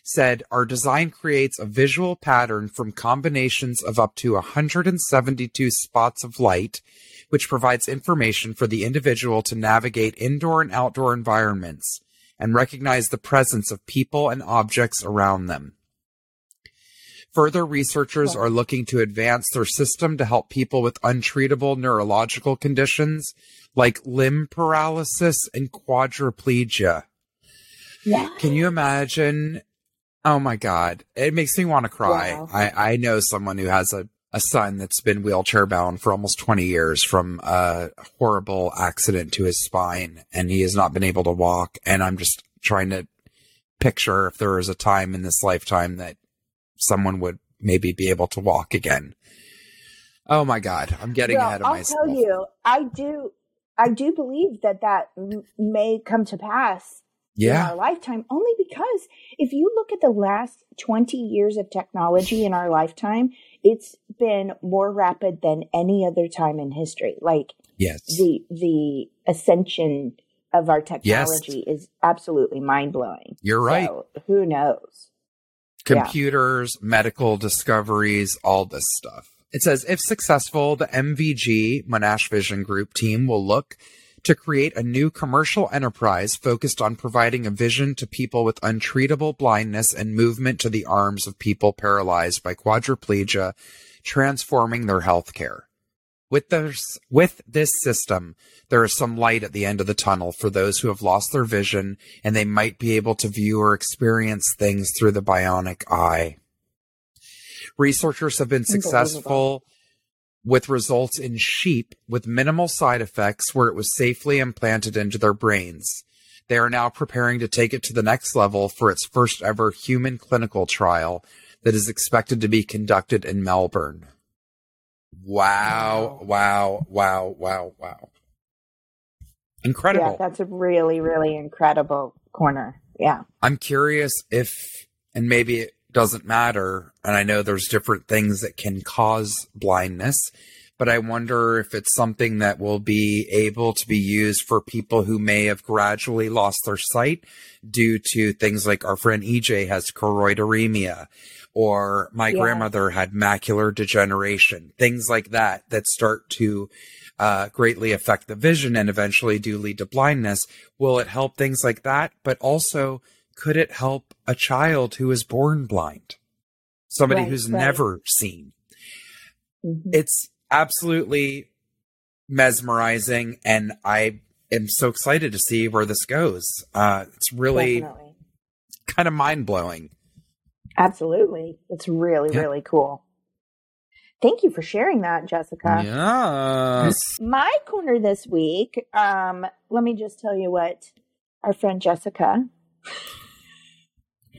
said our design creates a visual pattern from combinations of up to 172 spots of light, which provides information for the individual to navigate indoor and outdoor environments and recognize the presence of people and objects around them. Further, researchers are looking to advance their system to help people with untreatable neurological conditions like limb paralysis and quadriplegia. Yeah. Can you imagine? Oh my God. It makes me want to cry. Wow. I, I know someone who has a, a son that's been wheelchair bound for almost 20 years from a horrible accident to his spine, and he has not been able to walk. And I'm just trying to picture if there is a time in this lifetime that someone would maybe be able to walk again. Oh my God. I'm getting well, ahead of I'll myself. tell you, I do, I do believe that that may come to pass in yeah. our lifetime. Only because if you look at the last twenty years of technology in our lifetime, it's been more rapid than any other time in history. Like Yes. the the ascension of our technology is absolutely mind blowing. You're right. So who knows? Yeah. computers, medical discoveries, all this stuff. It says if successful, the MVG Monash Vision Group team will look to create a new commercial enterprise focused on providing a vision to people with untreatable blindness and movement to the arms of people paralyzed by quadriplegia, transforming their health care. With this, with this system, there is some light at the end of the tunnel for those who have lost their vision and they might be able to view or experience things through the bionic eye. Researchers have been successful with results in sheep with minimal side effects where it was safely implanted into their brains. They are now preparing to take it to the next level for its first ever human clinical trial that is expected to be conducted in Melbourne. Wow, wow, wow, wow, wow. Incredible. Yeah, that's a really, really incredible corner. Yeah. I'm curious if, and maybe doesn't matter, and I know there's different things that can cause blindness, but I wonder if it's something that will be able to be used for people who may have gradually lost their sight due to things like our friend EJ has choroideremia or my yeah. grandmother had macular degeneration, things like that that start to uh, greatly affect the vision and eventually do lead to blindness. Will it help things like that? But also, could it help a child who is born blind? Somebody right, who's right. never seen. Mm-hmm. It's absolutely mesmerizing, and I am so excited to see where this goes. Uh, it's really Definitely. kind of mind blowing. Absolutely. It's really, yeah. really cool. Thank you for sharing that, Jessica. Yes. My corner this week, um, let me just tell you what our friend Jessica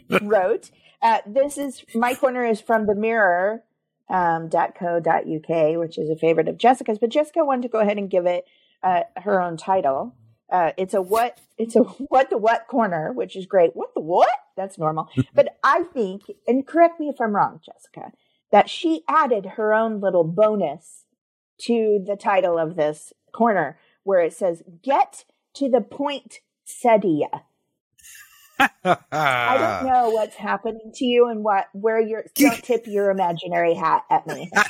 [LAUGHS] wrote. Uh, this is my corner is from the mirror um, .co.uk, which is a favorite of Jessica's, but Jessica wanted to go ahead and give it uh, her own title. Uh, it's a what it's a [LAUGHS] what the what corner, which is great. What the what? That's normal. [LAUGHS] but I think, and correct me if I'm wrong, Jessica, that she added her own little bonus to the title of this corner where it says, Get to the point, Sedia. I don't [LAUGHS] know what's happening to you and what where you're [LAUGHS] don't tip your imaginary hat at me. [LAUGHS]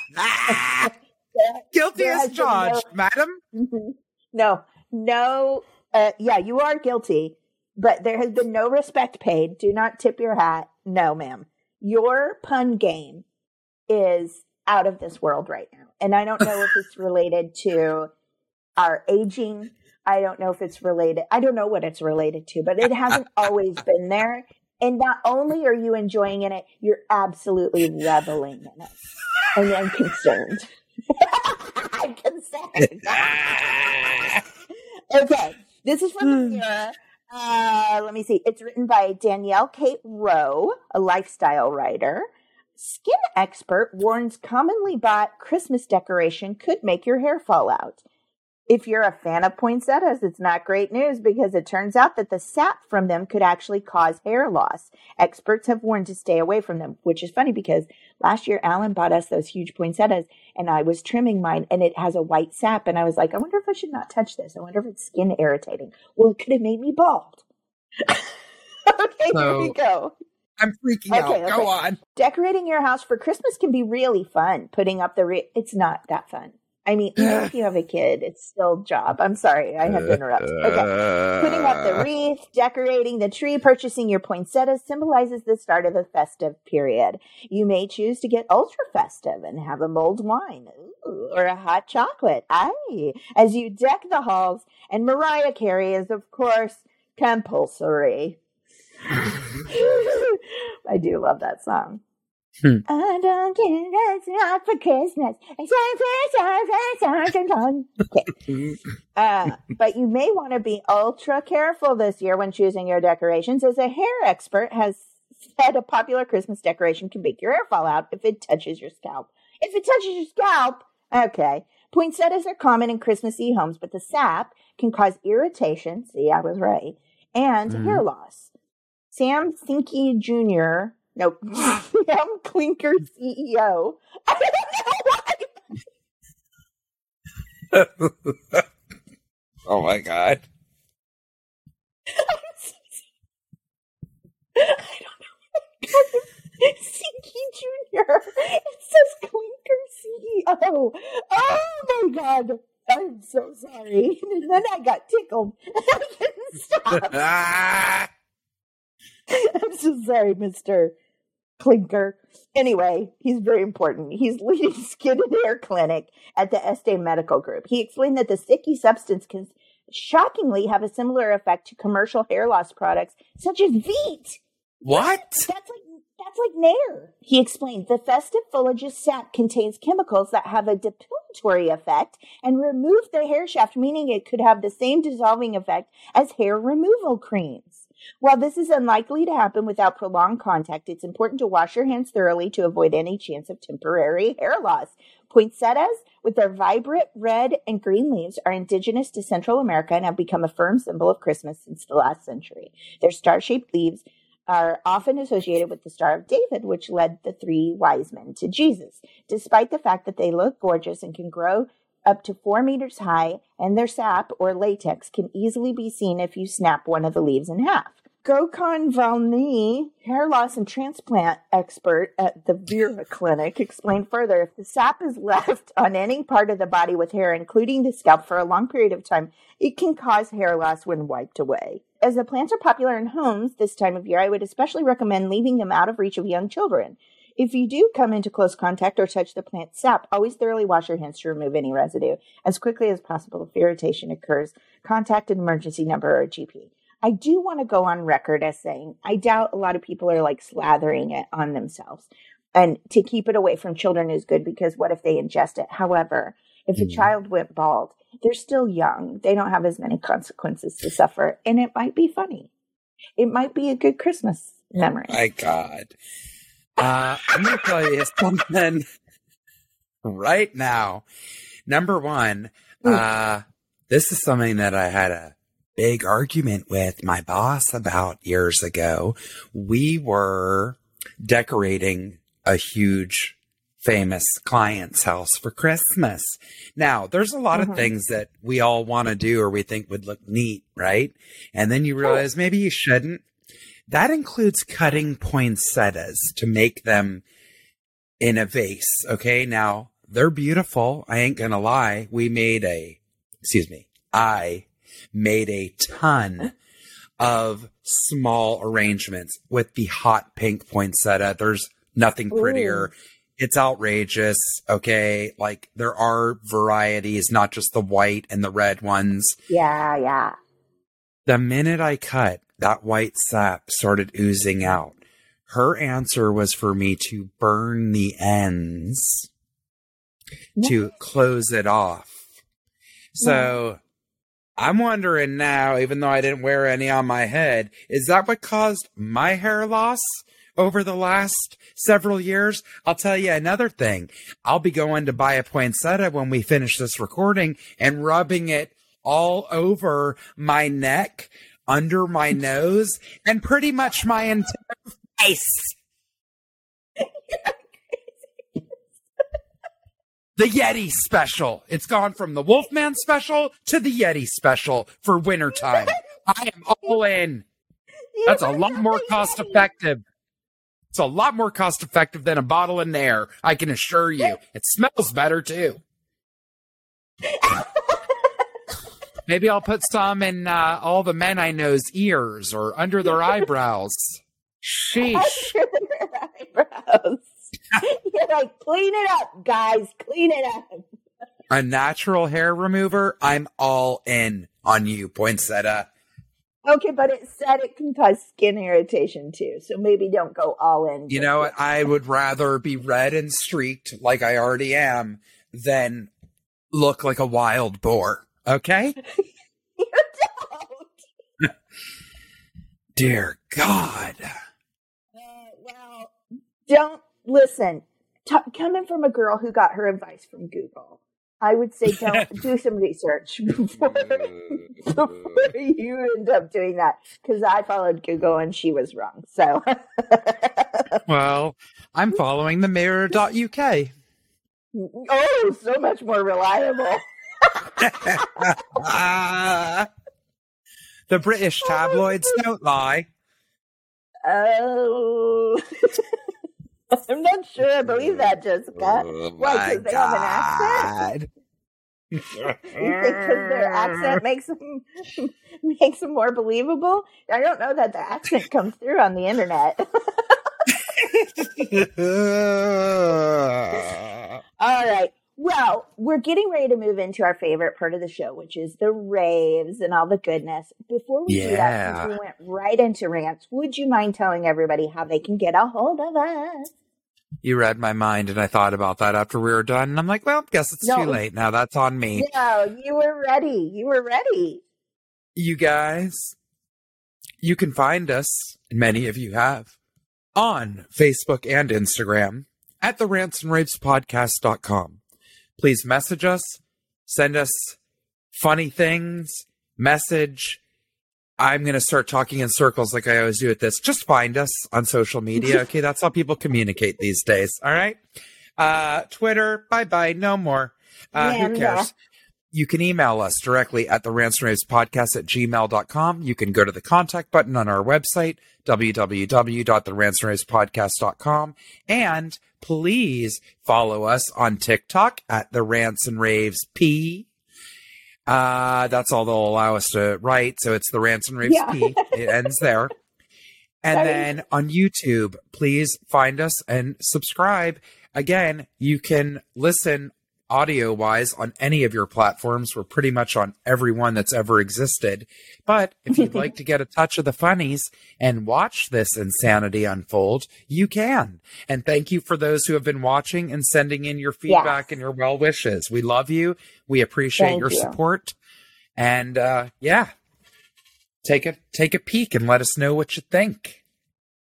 Guilty as charged, no, madam. Mm-hmm. No, no, uh, yeah, you are guilty, but there has been no respect paid. Do not tip your hat. No, ma'am. Your pun game is out of this world right now. And I don't know if it's related to our aging. I don't know if it's related. I don't know what it's related to, but it hasn't [LAUGHS] always been there. And not only are you enjoying in it, you're absolutely reveling in it. And I'm concerned. [LAUGHS] I'm concerned. [LAUGHS] okay. This is from the Uh, let me see. It's written by Danielle Kate Wroe, a lifestyle writer. Skin expert warns commonly bought Christmas decoration could make your hair fall out. If you're a fan of poinsettias, it's not great news because it turns out that the sap from them could actually cause hair loss. Experts have warned to stay away from them, which is funny because last year Alan bought us those huge poinsettias and I was trimming mine and it has a white sap. And I was like, I wonder if I should not touch this. I wonder if it's skin irritating. Well, it could have made me bald. [LAUGHS] okay, so, here we go. I'm freaking okay, out. Go on. Decorating your house for Christmas can be really fun. Putting up the re- it's not that fun. I mean, even if you have a [SIGHS] kid, it's still job. I'm sorry, I had to interrupt. Okay. Putting up the [LAUGHS] wreath, decorating the tree, purchasing your poinsettias symbolizes the start of the festive period. You may choose to get ultra festive and have a mulled wine Ooh, or a hot chocolate. Aye. As you deck the halls, and Mariah Carey is, of course, compulsory. [LAUGHS] [LAUGHS] I do love that song. Hmm. I don't care, it's not for Christmas. [LAUGHS] Okay. Uh, but you may want to be ultra careful this year when choosing your decorations, as a hair expert has said a popular Christmas decoration can make your hair fall out if it touches your scalp. If it touches your scalp, okay. Poinsettias are common in Christmassy homes, but the sap can cause irritation. See, I was right. And mm. hair loss. Sam Sinky Jr. Nope. [LAUGHS] Sam Clinker CEO. [LAUGHS] I don't know why. [LAUGHS] oh my god. I don't know. Sinky Jr. It says Clinker CEO. Oh my god. I'm so sorry. And then I got tickled. I couldn't stop. I'm so sorry, Mister Clinker. Anyway, he's very important. He's leading [LAUGHS] skin and hair clinic at the Estee Medical Group. He explained that the sticky substance can shockingly have a similar effect to commercial hair loss products such as Veet. What? That's like that's like Nair. He explained the festive foliageous sap contains chemicals that have a depilatory effect and remove the hair shaft, meaning it could have the same dissolving effect as hair removal creams. While this is unlikely to happen without prolonged contact, it's important to wash your hands thoroughly to avoid any chance of temporary hair loss. Poinsettias, with their vibrant red and green leaves, are indigenous to Central America and have become a firm symbol of Christmas since the last century. Their star shaped leaves are often associated with the Star of David, which led the three wise men to Jesus. Despite the fact that they look gorgeous and can grow up to four meters high, and their sap or latex can easily be seen if you snap one of the leaves in half. Gokhan Vayni, hair loss and transplant expert at the Vera Clinic, explained further if the sap is left [LAUGHS] on any part of the body with hair, including the scalp, for a long period of time, it can cause hair loss when wiped away. As the plants are popular in homes this time of year, I would especially recommend leaving them out of reach of young children. If you do come into close contact or touch the plant sap, always thoroughly wash your hands to remove any residue. As quickly as possible, if irritation occurs, contact an emergency number or a GP. I do want to go on record as saying I doubt a lot of people are like slathering it on themselves. And to keep it away from children is good because what if they ingest it? However, if a Mm. child went bald, they're still young. They don't have as many consequences to suffer. And it might be funny. It might be a good Christmas memory. My God. Uh, I'm going to tell you [LAUGHS] something right now. Number one, uh, this is something that I had a big argument with my boss about years ago. We were decorating a huge famous client's house for Christmas. Now, there's a lot Mhm. of things that we all want to do or we think would look neat, right? And then you realize maybe you shouldn't. That includes cutting poinsettias to make them in a vase. Okay. Now they're beautiful. I ain't gonna lie. We made a, excuse me, I made a ton of small arrangements with the hot pink poinsettia. There's nothing prettier. It's outrageous. Okay. Like there are varieties, not just the white and the red ones. Yeah, yeah. The minute I cut, that white sap started oozing out. Her answer was for me to burn the ends to close it off. So I'm wondering now, even though I didn't wear any on my head, is that what caused my hair loss over the last several years? I'll tell you another thing. I'll be going to buy a poinsettia when we finish this recording and rubbing it all over my neck, under my nose, and pretty much my entire face. the Yeti special. It's gone from the Wolfman special to the Yeti special for wintertime. I am all in. That's a lot more cost effective. It's a lot more cost effective than a bottle in there, I can assure you. It smells better too. [LAUGHS] Maybe I'll put some in uh, all the men I know's ears or under their [LAUGHS] eyebrows. Sheesh. [LAUGHS] Under their eyebrows. [LAUGHS] You're like, clean it up, guys. Clean it up. A natural hair remover, I'm all in on you, Poinsettia. Okay, but it said it can cause skin irritation too, so maybe don't go all in. You know what? I would rather be red and streaked like I already am than look like a wild boar. Okay? [LAUGHS] You don't. [LAUGHS] Dear God. Uh, well, don't listen. T- coming from a girl who got her advice from Google, I would say don't [LAUGHS] do some research before, before you end up doing that. Because I followed Google and she was wrong. So, Well, I'm following the mirror.uk. oh, so much more reliable. [LAUGHS] The British tabloids don't lie. Oh, [LAUGHS] I'm not sure I believe that, Jessica. Oh Why, my 'cause they have an accent? [LAUGHS] You think because their accent makes them makes them more believable? I don't know that the accent comes through on the internet. All right. Well, we're getting ready to move into our favorite part of the show, which is the raves and all the goodness. Before we do that, since we went right into rants, would you mind telling everybody how they can get a hold of us? you read my mind, and I thought about that after we were done. And I'm like, well, guess it's No. too late now. That's on me. No, you were ready. You were ready. You guys, you can find us, and many of you have, on Facebook and Instagram at the Rants and Raves Podcast.com. Please message us, send us funny things, message. I'm going to start talking in circles like I always do at this. Just find us on social media. [LAUGHS] Okay. That's how people communicate these days. All right. Uh, Twitter, bye bye. No more. Uh, who And, cares? You can email us directly at the Rants and Raves podcast at gmail.com. You can go to the contact button on our website, www.therantsandravespodcast.com. And please follow us on TikTok at the Rants and Raves P. Uh, that's all they'll allow us to write. So it's the Rants and Raves Yeah. P. It ends there. [LAUGHS] And Sorry. then on YouTube, please find us and subscribe. Again, you can listen audio wise on any of your platforms. We're pretty much on every one that's ever existed. But if you'd like [LAUGHS] to get a touch of the funnies and watch this insanity unfold, you can. And thank you for those who have been watching and sending in your feedback Yes. and your well wishes. We love you. We appreciate Thank your you. support. And uh yeah. Take a take a peek and let us know what you think.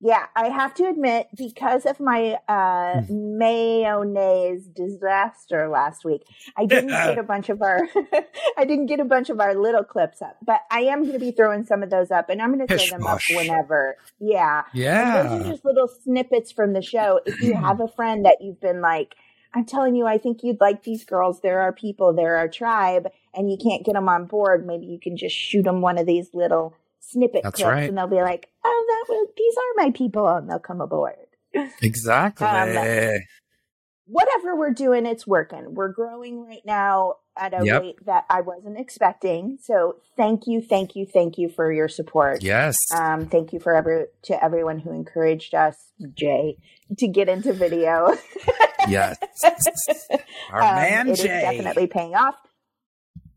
Yeah, I have to admit, because of my uh, Hmm. mayonnaise disaster last week, I didn't get a [LAUGHS] bunch of our, [LAUGHS] I didn't get a bunch of our little clips up. But I am going to be throwing some of those up, and I'm going to throw them up whenever. Yeah, And those Yeah. are just little snippets from the show. If you [CLEARS THROAT] have a friend that you've been like, I'm telling you, I think you'd like these girls. They're our people. They're our tribe, and you can't get them on board. Maybe you can just shoot them one of these little snippet That's clips, right. and they'll be like, "Oh, that was these are my people," and they'll come aboard. Exactly. Um, Whatever we're doing, it's working. We're growing right now at a Yep. rate that I wasn't expecting. So, thank you, thank you, thank you for your support. yes. Um, thank you for every to everyone who encouraged us, Jay, to get into video. yes. [LAUGHS] Our Um, man Jay. definitely paying off.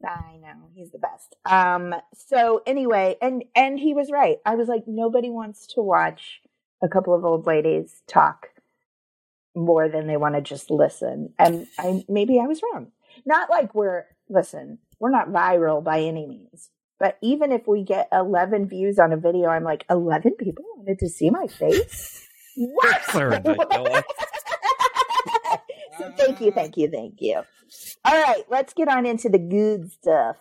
I know he's the best. Um, so anyway, and and he was right. I was like, nobody wants to watch a couple of old ladies talk more than they want to just listen. And I maybe I was wrong. Not like we're listen, we're not viral by any means. But even if we get 11 views on a video, I'm like, 11 people wanted to see my face? What? That's so ridiculous. so thank you, thank you, thank you. All right, let's get on into the good stuff.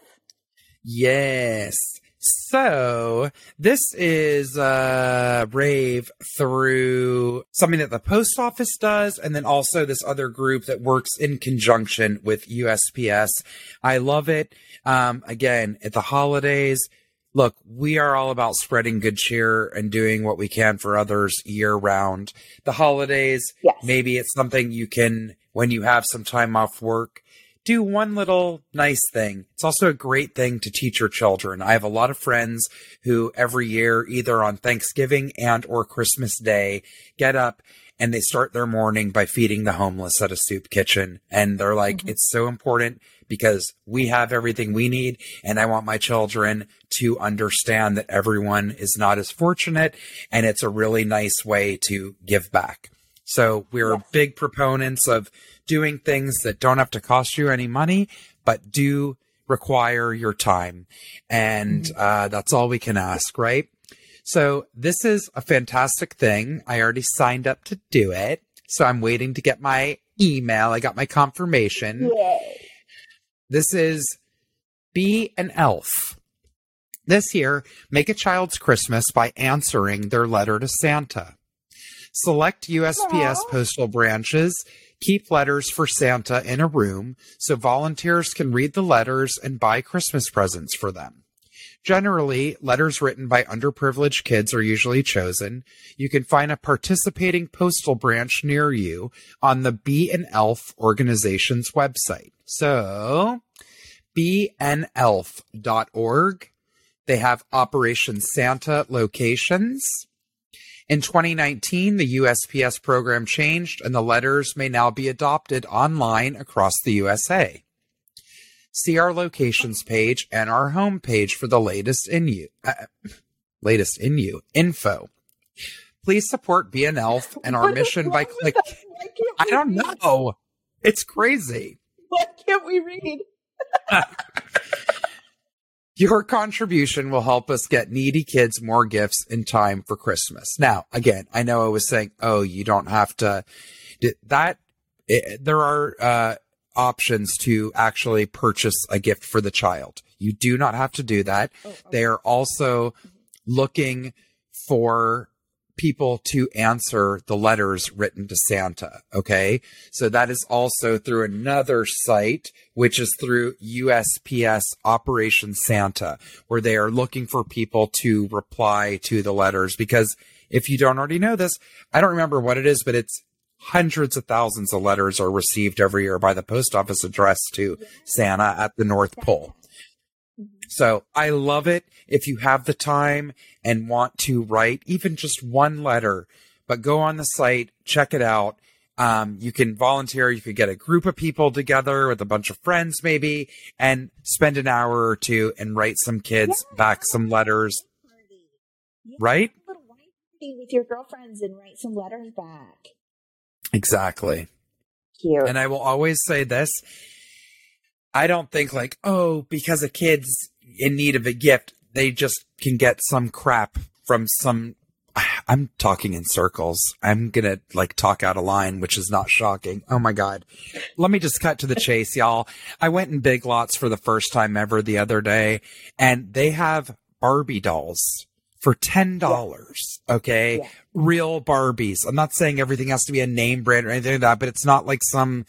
Yes. So this is uh rave through something that the post office does and then also this other group that works in conjunction with USPS. I love it. Um again, at the holidays, look, we are all about spreading good cheer and doing what we can for others year round. The holidays, Yes. maybe it's something you can when you have some time off work do one little nice thing it's also a great thing to teach your children i have a lot of friends who every year either on thanksgiving and or christmas day get up and they start their morning by feeding the homeless at a soup kitchen and they're like Mhm. it's so important because we have everything we need and i want my children to understand that everyone is not as fortunate and it's a really nice way to give back so we're Yes. big proponents of doing things that don't have to cost you any money, but do require your time. And uh, that's all we can ask, right? So this is a fantastic thing. I already signed up to do it. So I'm waiting to get my email. I got my confirmation. Yay. This is Be an Elf. This year, make a child's Christmas by answering their letter to Santa. Select USPS Aw. postal branches. Keep letters for Santa in a room so volunteers can read the letters and buy Christmas presents for them. Generally, letters written by underprivileged kids are usually chosen. You can find a participating postal branch near you on the Be an Elf organization's website. So, beanelf.org. They have Operation Santa locations. In 2019, the USPS program changed and the letters may now be adopted online across the USA. See our locations page and our home page for the latest in you uh, latest in you info. Please support BNELF and our mission by wrong with click. us? Why can't I don't know. It's crazy. Why can't we read? [LAUGHS] Your contribution will help us get needy kids more gifts in time for Christmas. Now, again, I know I was saying, oh, you don't have to that it, there are uh, options to actually purchase a gift for the child. You do not have to do that. Oh, They are also looking for people to answer the letters written to Santa. Okay. So that is also through another site, which is through USPS Operation Santa, where they are looking for people to reply to the letters. Because if you don't already know this, I don't remember what it is, but it's hundreds of thousands of letters are received every year by the post office addressed to Santa at the North Pole. So I love it if you have the time and want to write even just one letter, but go on the site, check it out. Um, you can volunteer. You could get a group of people together with a bunch of friends, maybe, and spend an hour or two and write some kids Yeah. back some letters, Yeah, right? have a little wine party with your girlfriends and write some letters back. Exactly. Cute. And I will always say this. I don't think like, oh, because a kid's in need of a gift, they just can get some crap from some [SIGHS] I'm talking in circles. I'm going to like talk out of line, which is not shocking. Oh my God. Let me just cut to the chase, y'all. I went in Big Lots for the first time ever the other day and they have Barbie dolls for $10. Okay. Yeah. Real Barbies. I'm not saying everything has to be a name brand or anything like that, but it's not like some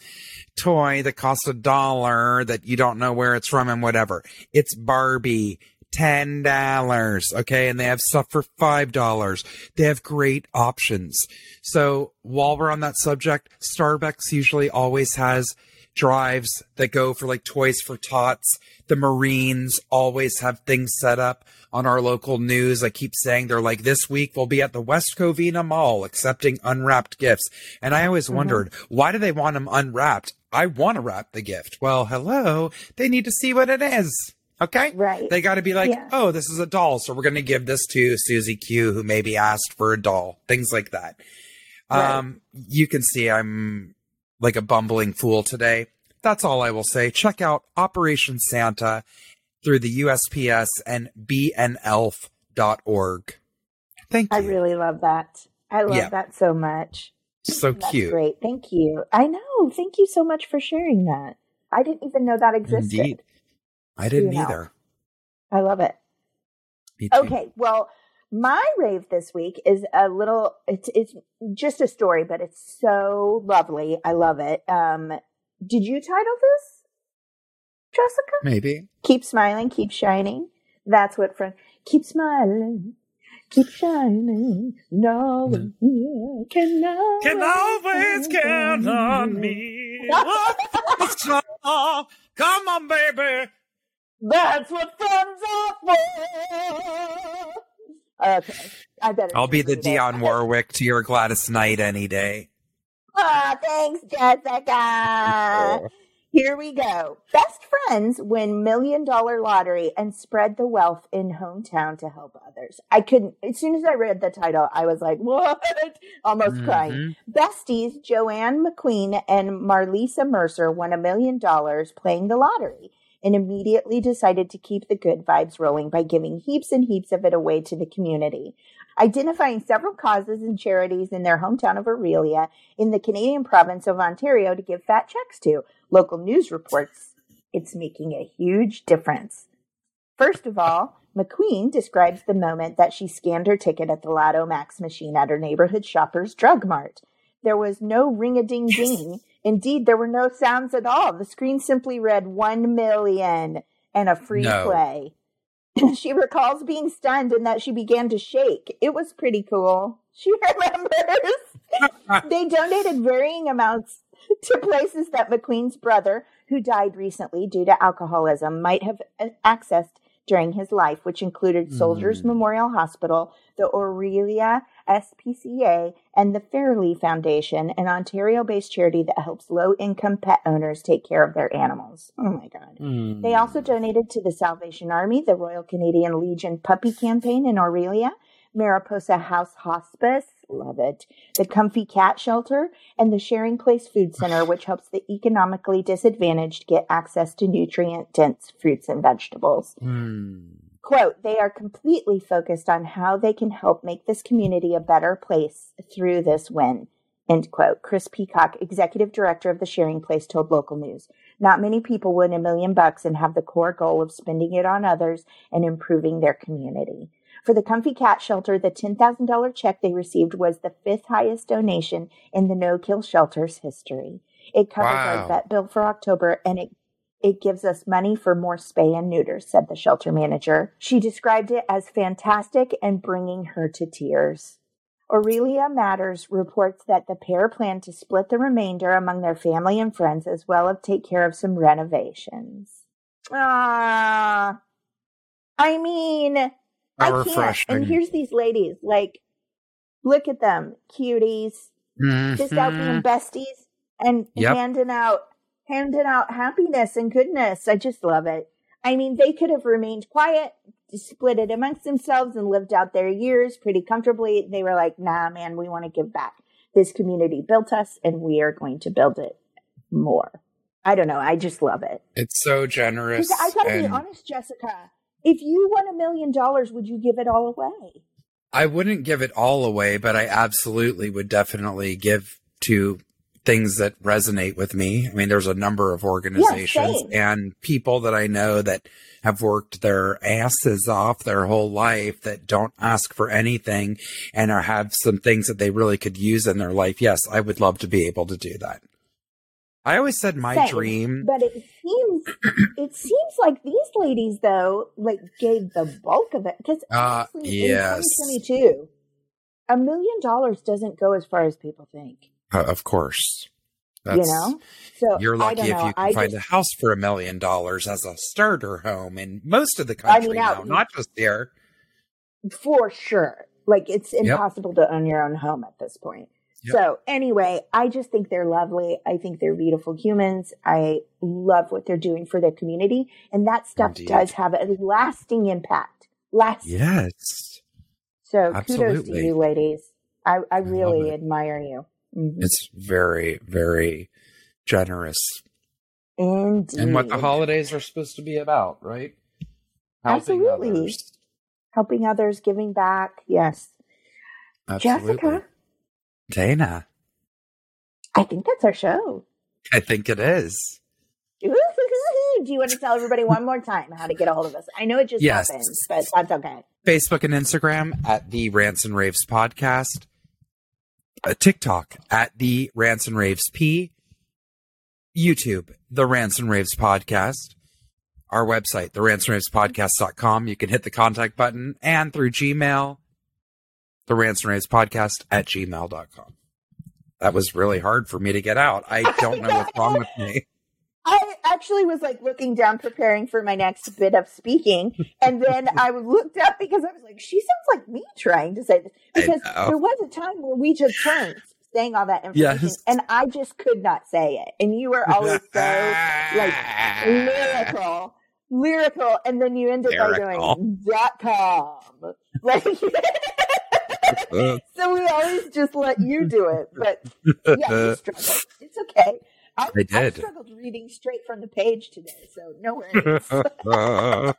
toy that costs a dollar that you don't know where it's from and whatever. It's Barbie. Ten dollars, okay, and they have stuff for five dollars. They have great options. So while we're on that subject, Starbucks usually always has drives that go for like toys for tots. The Marines always have things set up on our local news. I keep saying they're like, this week we'll be at the West Covina Mall accepting unwrapped gifts. And I always wondered, why do they want them unwrapped? I want to wrap the gift. Well, hello. They need to see what it is. Okay. Right. They got to be like, Yeah. oh, this is a doll. So we're going to give this to Susie Q, who maybe asked for a doll. Things like that. Right. Um, you can see I'm like a bumbling fool today. That's all I will say. Check out Operation Santa through the USPS and beanelf.org. Thank you. I really love that. I love Yeah. that so much. so That's cute. great. Thank you. I know. Thank you so much for sharing that. I didn't even know that existed. Indeed. I didn't You know. either. I love it. Me too. Okay, well, my rave this week is a little it's it's just a story, but it's so lovely. I love it. Um did you title this? Jessica? Maybe. Keep smiling, keep shining. That's what friend keep smiling, keep shining. No one here can always, Can always count on me. Oh, come on, baby. That's what friends are for. Okay, I better. I'll be the Dionne it. Warwick to your Gladys Knight any day. Aw, thanks, Jessica. [LAUGHS] Oh. Here we go. Best friends win million dollar lottery and spread the wealth in hometown to help others. I couldn't, as soon as I read the title, I was like, [LAUGHS] what? Almost crying. Mhm. Besties Joanne McQueen and Marlisa Mercer won a million dollars playing the lottery and immediately decided to keep the good vibes rolling by giving heaps and heaps of it away to the community. Identifying several causes and charities in their hometown of Orillia in the Canadian province of Ontario to give fat checks to. Local news reports it's making a huge difference. First of all, McQueen describes the moment that she scanned her ticket at the Lotto Max machine at her neighborhood Shoppers Drug Mart. There was no ring a ding ding. [LAUGHS] Indeed, there were no sounds at all. The screen simply read 1 million and a free No. play. [CLEARS THROAT] she recalls being stunned and that she began to shake. It was pretty cool. She [LAUGHS] remembers. [LAUGHS] they donated varying amounts [LAUGHS] to places that McQueen's brother, who died recently due to alcoholism, might have accessed during his life, which included Soldiers Mm. Memorial Hospital, the Orillia SPCA, and the Farley Foundation, an Ontario based charity that helps low income pet owners take care of their animals. Oh my God. They also donated to the Salvation Army, the Royal Canadian Legion Poppy Campaign in Orillia, Mariposa House Hospice, love it, the Comfy Cat Shelter, and the Sharing Place Food Center, which helps the economically disadvantaged get access to nutrient dense fruits and vegetables. Hmm. Quote, they are completely focused on how they can help make this community a better place through this win. End quote. Chris Peacock, executive director of the Sharing Place, told local news. Not many people win a million bucks and have the core goal of spending it on others and improving their community. For the Comfy Cat Shelter, the $10,000 check they received was the fifth highest donation in the No Kill Shelter's history. It covers Wow. our vet bill for October and it it gives us money for more spay and neuter, said the shelter manager. She described it as fantastic and bringing her to tears. Orillia Matters reports that the pair plan to split the remainder among their family and friends as well as take care of some renovations. Ah, I mean, I can't. refreshing. And here's these ladies, like, look at them, cuties, just out being Mhm. besties and Yep. handing out handing out happiness and goodness. I just love it. I mean, they could have remained quiet, split it amongst themselves, and lived out their years pretty comfortably. They were like, "Nah, man, we want to give back. This community built us, and we are going to build it more." I don't know. I just love it. It's so generous. I gotta be honest, Jessica. If you won a million dollars, would you give it all away? I wouldn't give it all away, but I absolutely would definitely give to things that resonate with me. I mean, there's a number of organizations same. and people that I know that have worked their asses off their whole life that don't ask for anything and are, have some things that they really could use in their life. Yes, I would love to be able to do that. I always said my Same. dream. But it seems it seems like these ladies though like gave the bulk of it because Uh, yes. in 2022, a million dollars doesn't go as far as people think. Uh, of course. you know, so You're lucky if you can I find just- a house for a million dollars as a starter home in most of the country I mean, now, out- not just there. for sure. Like it's impossible to own your own home at this point. Yep. So anyway, I just think they're lovely. I think they're beautiful humans. I love what they're doing for their community, and that stuff Indeed. does have a lasting impact. Lasting. Yes. So kudos to you, ladies. I, I really it. admire you. Mhm. It's very, very generous. Indeed. And what the holidays are supposed to be about, right? Helping Absolutely. others. Helping others, giving back. Yes. Absolutely. Jessica, Dana, I think that's our show. I think it is. [LAUGHS] Do you want to tell everybody one more time how to get a hold of us? I know it just Yes. happened, but that's okay. Facebook and Instagram at the Rants and Raves podcast. Uh, TikTok at the Rants and Raves P. YouTube, the Rants and Raves podcast. Our website, the Rants and Raves podcast.com. You can hit the contact button and through Gmail, the Rants and Raves podcast at gmail.com. That was really hard for me to get out. I don't know what's wrong with me. [LAUGHS] I actually was like looking down, preparing for my next bit of speaking, and then I [LAUGHS] looked up because I was like, "She sounds like me trying to say this." Because there was a time where we just turned saying all that information, Yes. and I just could not say it, and you were always so like lyrical, lyrical, and then you ended by Lyrical. doing dot com, [LAUGHS] like. [LAUGHS] so we always just let you do it, but yeah, you struggled. It's okay. I, I did. struggled reading straight from the page today, so no worries. [LAUGHS]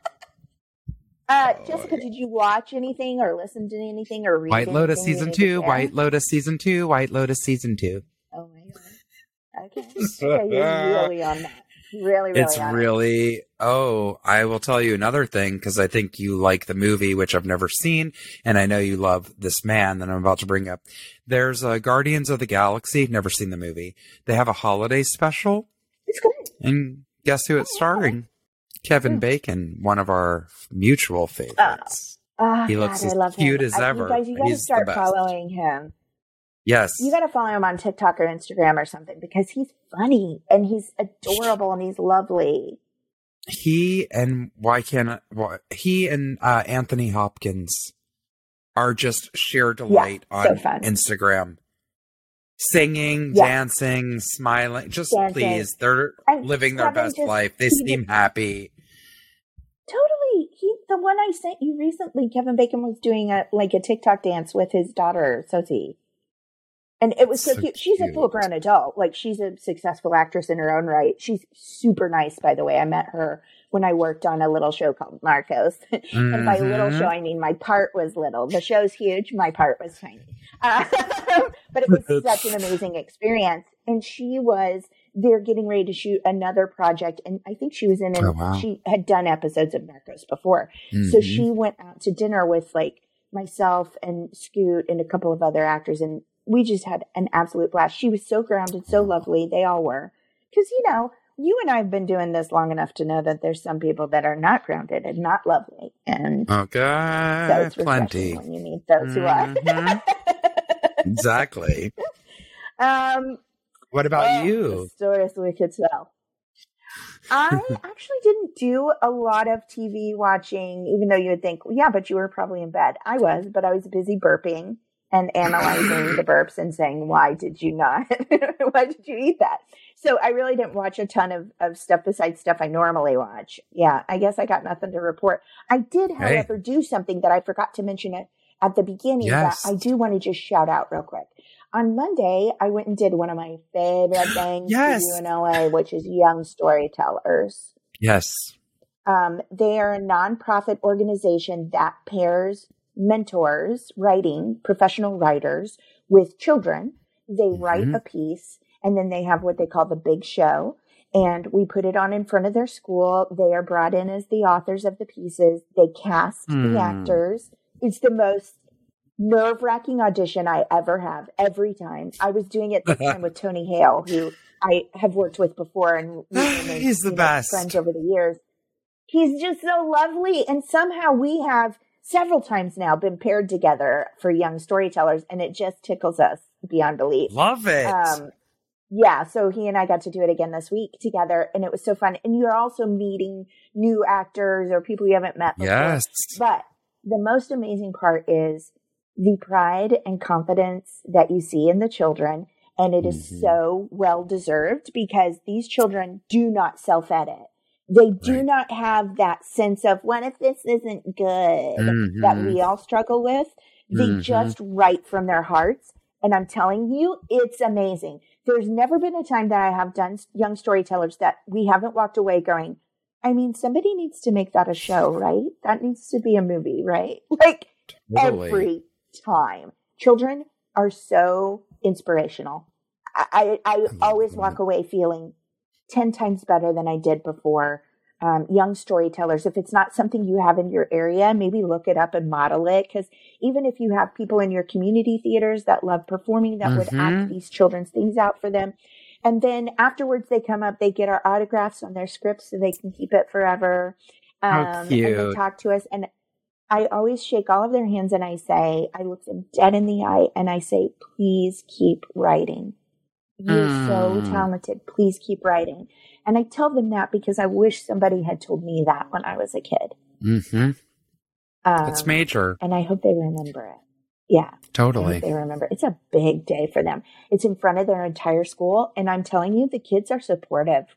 [LAUGHS] uh, Jessica, did you watch anything or listen to anything or read White Lotus season two? White Lotus season two, White Lotus season two. Oh my god. Okay. yeah, you're really on that. Really, really it's on it. really oh i will tell you another thing because i think you like the movie which i've never seen and i know you love this man that i'm about to bring up there's uh, guardians of the galaxy never seen the movie they have a holiday special It's good. and guess who it's Oh, wow. starring kevin Hmm. bacon one of our mutual favorites Oh, He looks God, as I love cute him. as I- ever. You guys, you got to He's start following him. Yes You got to follow him on TikTok or Instagram or something because he's funny and he's adorable and he's lovely. he and why can't why, he and uh, Anthony Hopkins are just sheer delight so on fun. Instagram. Singing, Yeah. dancing, smiling. Just Dancing. please, they're And living their best just- life. They he seem happy. Totally. He the one I sent you recently, Kevin Bacon was doing a like a TikTok dance with his daughter, Sosie. And it was so, So cute. She's a full grown adult. Like she's a successful actress in her own right. She's super nice, by the way. I met her when I worked on a little show called Narcos. [LAUGHS] and by little Mhm. show, I mean my part was little. The show's huge. My part was tiny. [LAUGHS] Uh, but it was [LAUGHS] such an amazing experience. And she was, they're getting ready to shoot another project. And I think she was in, an, Oh, wow. she had done episodes of Narcos before. So Mhm. she went out to dinner with like myself and Scoot and a couple of other actors. And we just had an absolute blast. She was so grounded, so lovely. They all were. Because, you know, you and I have been doing this long enough to know that there's some people that are not grounded and not lovely. And so Okay, it's plenty. when you meet those who are. Mhm. [LAUGHS] exactly. um, What about oh, you? Stories we could tell. I [LAUGHS] actually didn't do a lot of TV watching, even though you would think, yeah, but you were probably in bed. I was, but I was busy burping and analyzing the burps and saying, why did you not? [LAUGHS] why did you eat that? So I really didn't watch a ton of, of stuff besides stuff I normally watch. Yeah, I guess I got nothing to report. I did, Hey. however, do something that I forgot to mention at, at the beginning Yes. that I do want to just shout out real quick. On Monday, I went and did one of my favorite [GASPS] things Yes. to do in LA, which is Young Storytellers. Yes. Um, they are a nonprofit organization that pairs mentors, writing, professional writers with children. They write Mhm. a piece and then they have what they call the big show. And we put it on in front of their school. They are brought in as the authors of the pieces. They cast Hmm. the actors. It's the most nerve wracking audition I ever have every time. I was doing it this time with Tony Hale, who I have worked with before and [SIGHS] He's the best. friends over the years. He's just so lovely. And somehow we have several times now been paired together for young storytellers, and it just tickles us beyond belief. Love it. Um, yeah, so he and I got to do it again this week together, and it was so fun. And you're also meeting new actors or people you haven't met before. yes. But the most amazing part is the pride and confidence that you see in the children. And it is Mhm. so well deserved because these children do not self edit. They do Right. not have that sense of, what if this isn't good that Mhm. we all struggle with? They Mhm. just write from their hearts. And I'm telling you, it's amazing. There's never been a time that I have done young storytellers that we haven't walked away going, I mean, somebody needs to make that a show, right? That needs to be a movie, right? [LAUGHS] Like Totally. every time. Children are so inspirational. I, I, I always walk away feeling 10 times better than I did before. Um, young storytellers, if it's not something you have in your area, maybe look it up and model it. Because even if you have people in your community theaters that love performing, that would act these children's things out for them. And then afterwards, they come up, they get our autographs on their scripts so they can keep it forever. How Um, And they talk to us. And I always shake all of their hands and I say, I look them dead in the eye and I say, please keep writing. You're so Mm. talented. Please keep writing. And I tell them that because I wish somebody had told me that when I was a kid. hmm Um, It's major. And I hope they remember it. Yeah. Totally. they remember. It's a big day for them. It's in front of their entire school. And I'm telling you, the kids are supportive.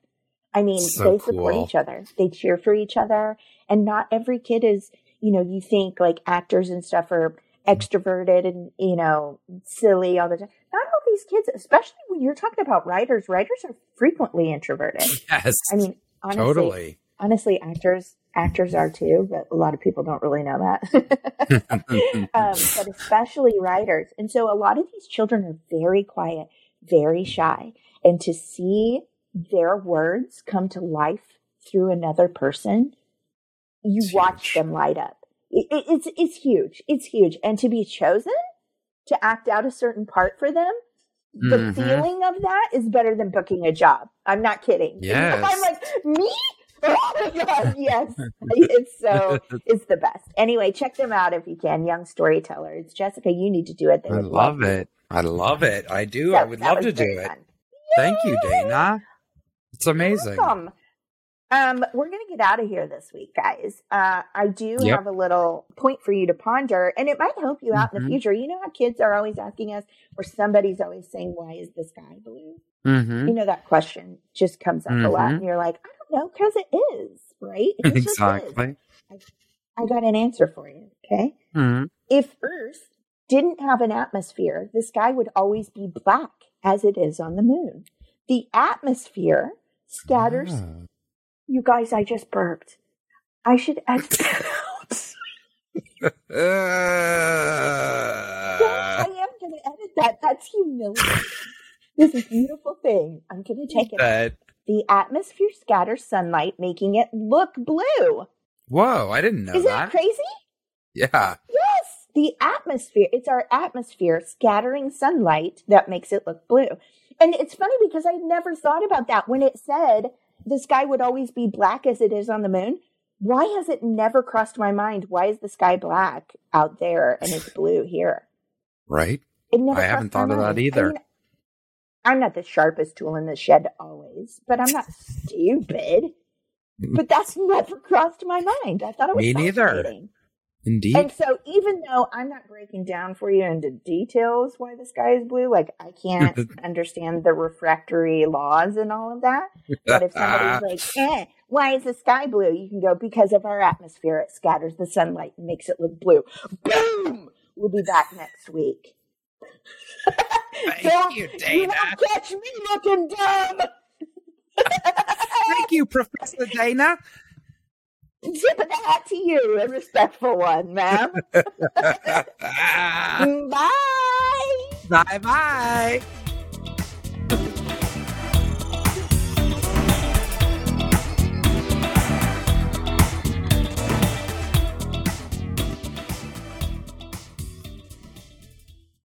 I mean, So they support cool. each other. They cheer for each other. And not every kid is, you know, you think like actors and stuff are extroverted and, you know, silly all the time. These kids, especially when you're talking about writers, writers are frequently introverted. Yes. I mean, honestly, totally. honestly, actors, actors are too, but a lot of people don't really know that. [LAUGHS] [LAUGHS] um, but especially writers. And so a lot of these children are very quiet, very shy. And to see their words come to life through another person, you It's watch huge. them light up. It, it, it's it's huge. It's huge. And to be chosen to act out a certain part for them, the Mhm. feeling of that is better than booking a job. I'm not kidding. [LAUGHS] Yes. I'm like, me? [LAUGHS] Oh god, yes. [LAUGHS] It's so it's the best. Anyway, check them out if you can. Young storytellers. Jessica, you need to do it. They I love you. it. I love it. I do. So I would love to do it. Thank you, Dana. It's amazing. Welcome. Um, we're gonna get out of here this week, guys. Uh, I do Yep. have a little point for you to ponder, and it might help you out in Mhm. the future. You know how kids are always asking us, or somebody's always saying, "Why is the sky blue?" Mm-hmm. You know that question just comes up a lot, Mhm. and you're like, "I don't know," because it is, right? It just is. Exactly. I got an answer for you. Okay. hmm If Earth didn't have an atmosphere, the sky would always be black as it is on the moon. The atmosphere scatters. Ah. You guys, I just burped. I should edit that out. Yeah, I am going to edit that. That's humiliating. This is a beautiful thing. I'm going to take it. That- The atmosphere scatters sunlight, making it look blue. Whoa, I didn't know Isn't that that. crazy? Yeah. Yes, the atmosphere. It's our atmosphere scattering sunlight that makes it look blue. And it's funny because I never thought about that when it said the sky would always be black as it is on the moon. Why has it never crossed my mind? Why is the sky black out there and it's [LAUGHS] blue here? Right. It never I haven't thought of that mind. I either. mean, I'm not the sharpest tool in the shed always, but I'm not [LAUGHS] stupid. But that's never crossed my mind. I thought it was Me neither. Indeed. And so, even though I'm not breaking down for you into details why the sky is blue, like I can't [LAUGHS] understand the refractory laws and all of that. But if somebody's [LAUGHS] like, eh, why is the sky blue? You can go, because of our atmosphere, it scatters the sunlight and makes it look blue. Boom! We'll be back next week. [LAUGHS] Thank Don't- you, You Dana. won't catch me looking dumb! Thank you, Professor Dana. Of the hat to you, a respectful one, ma'am. [LAUGHS] Bye! bye bye.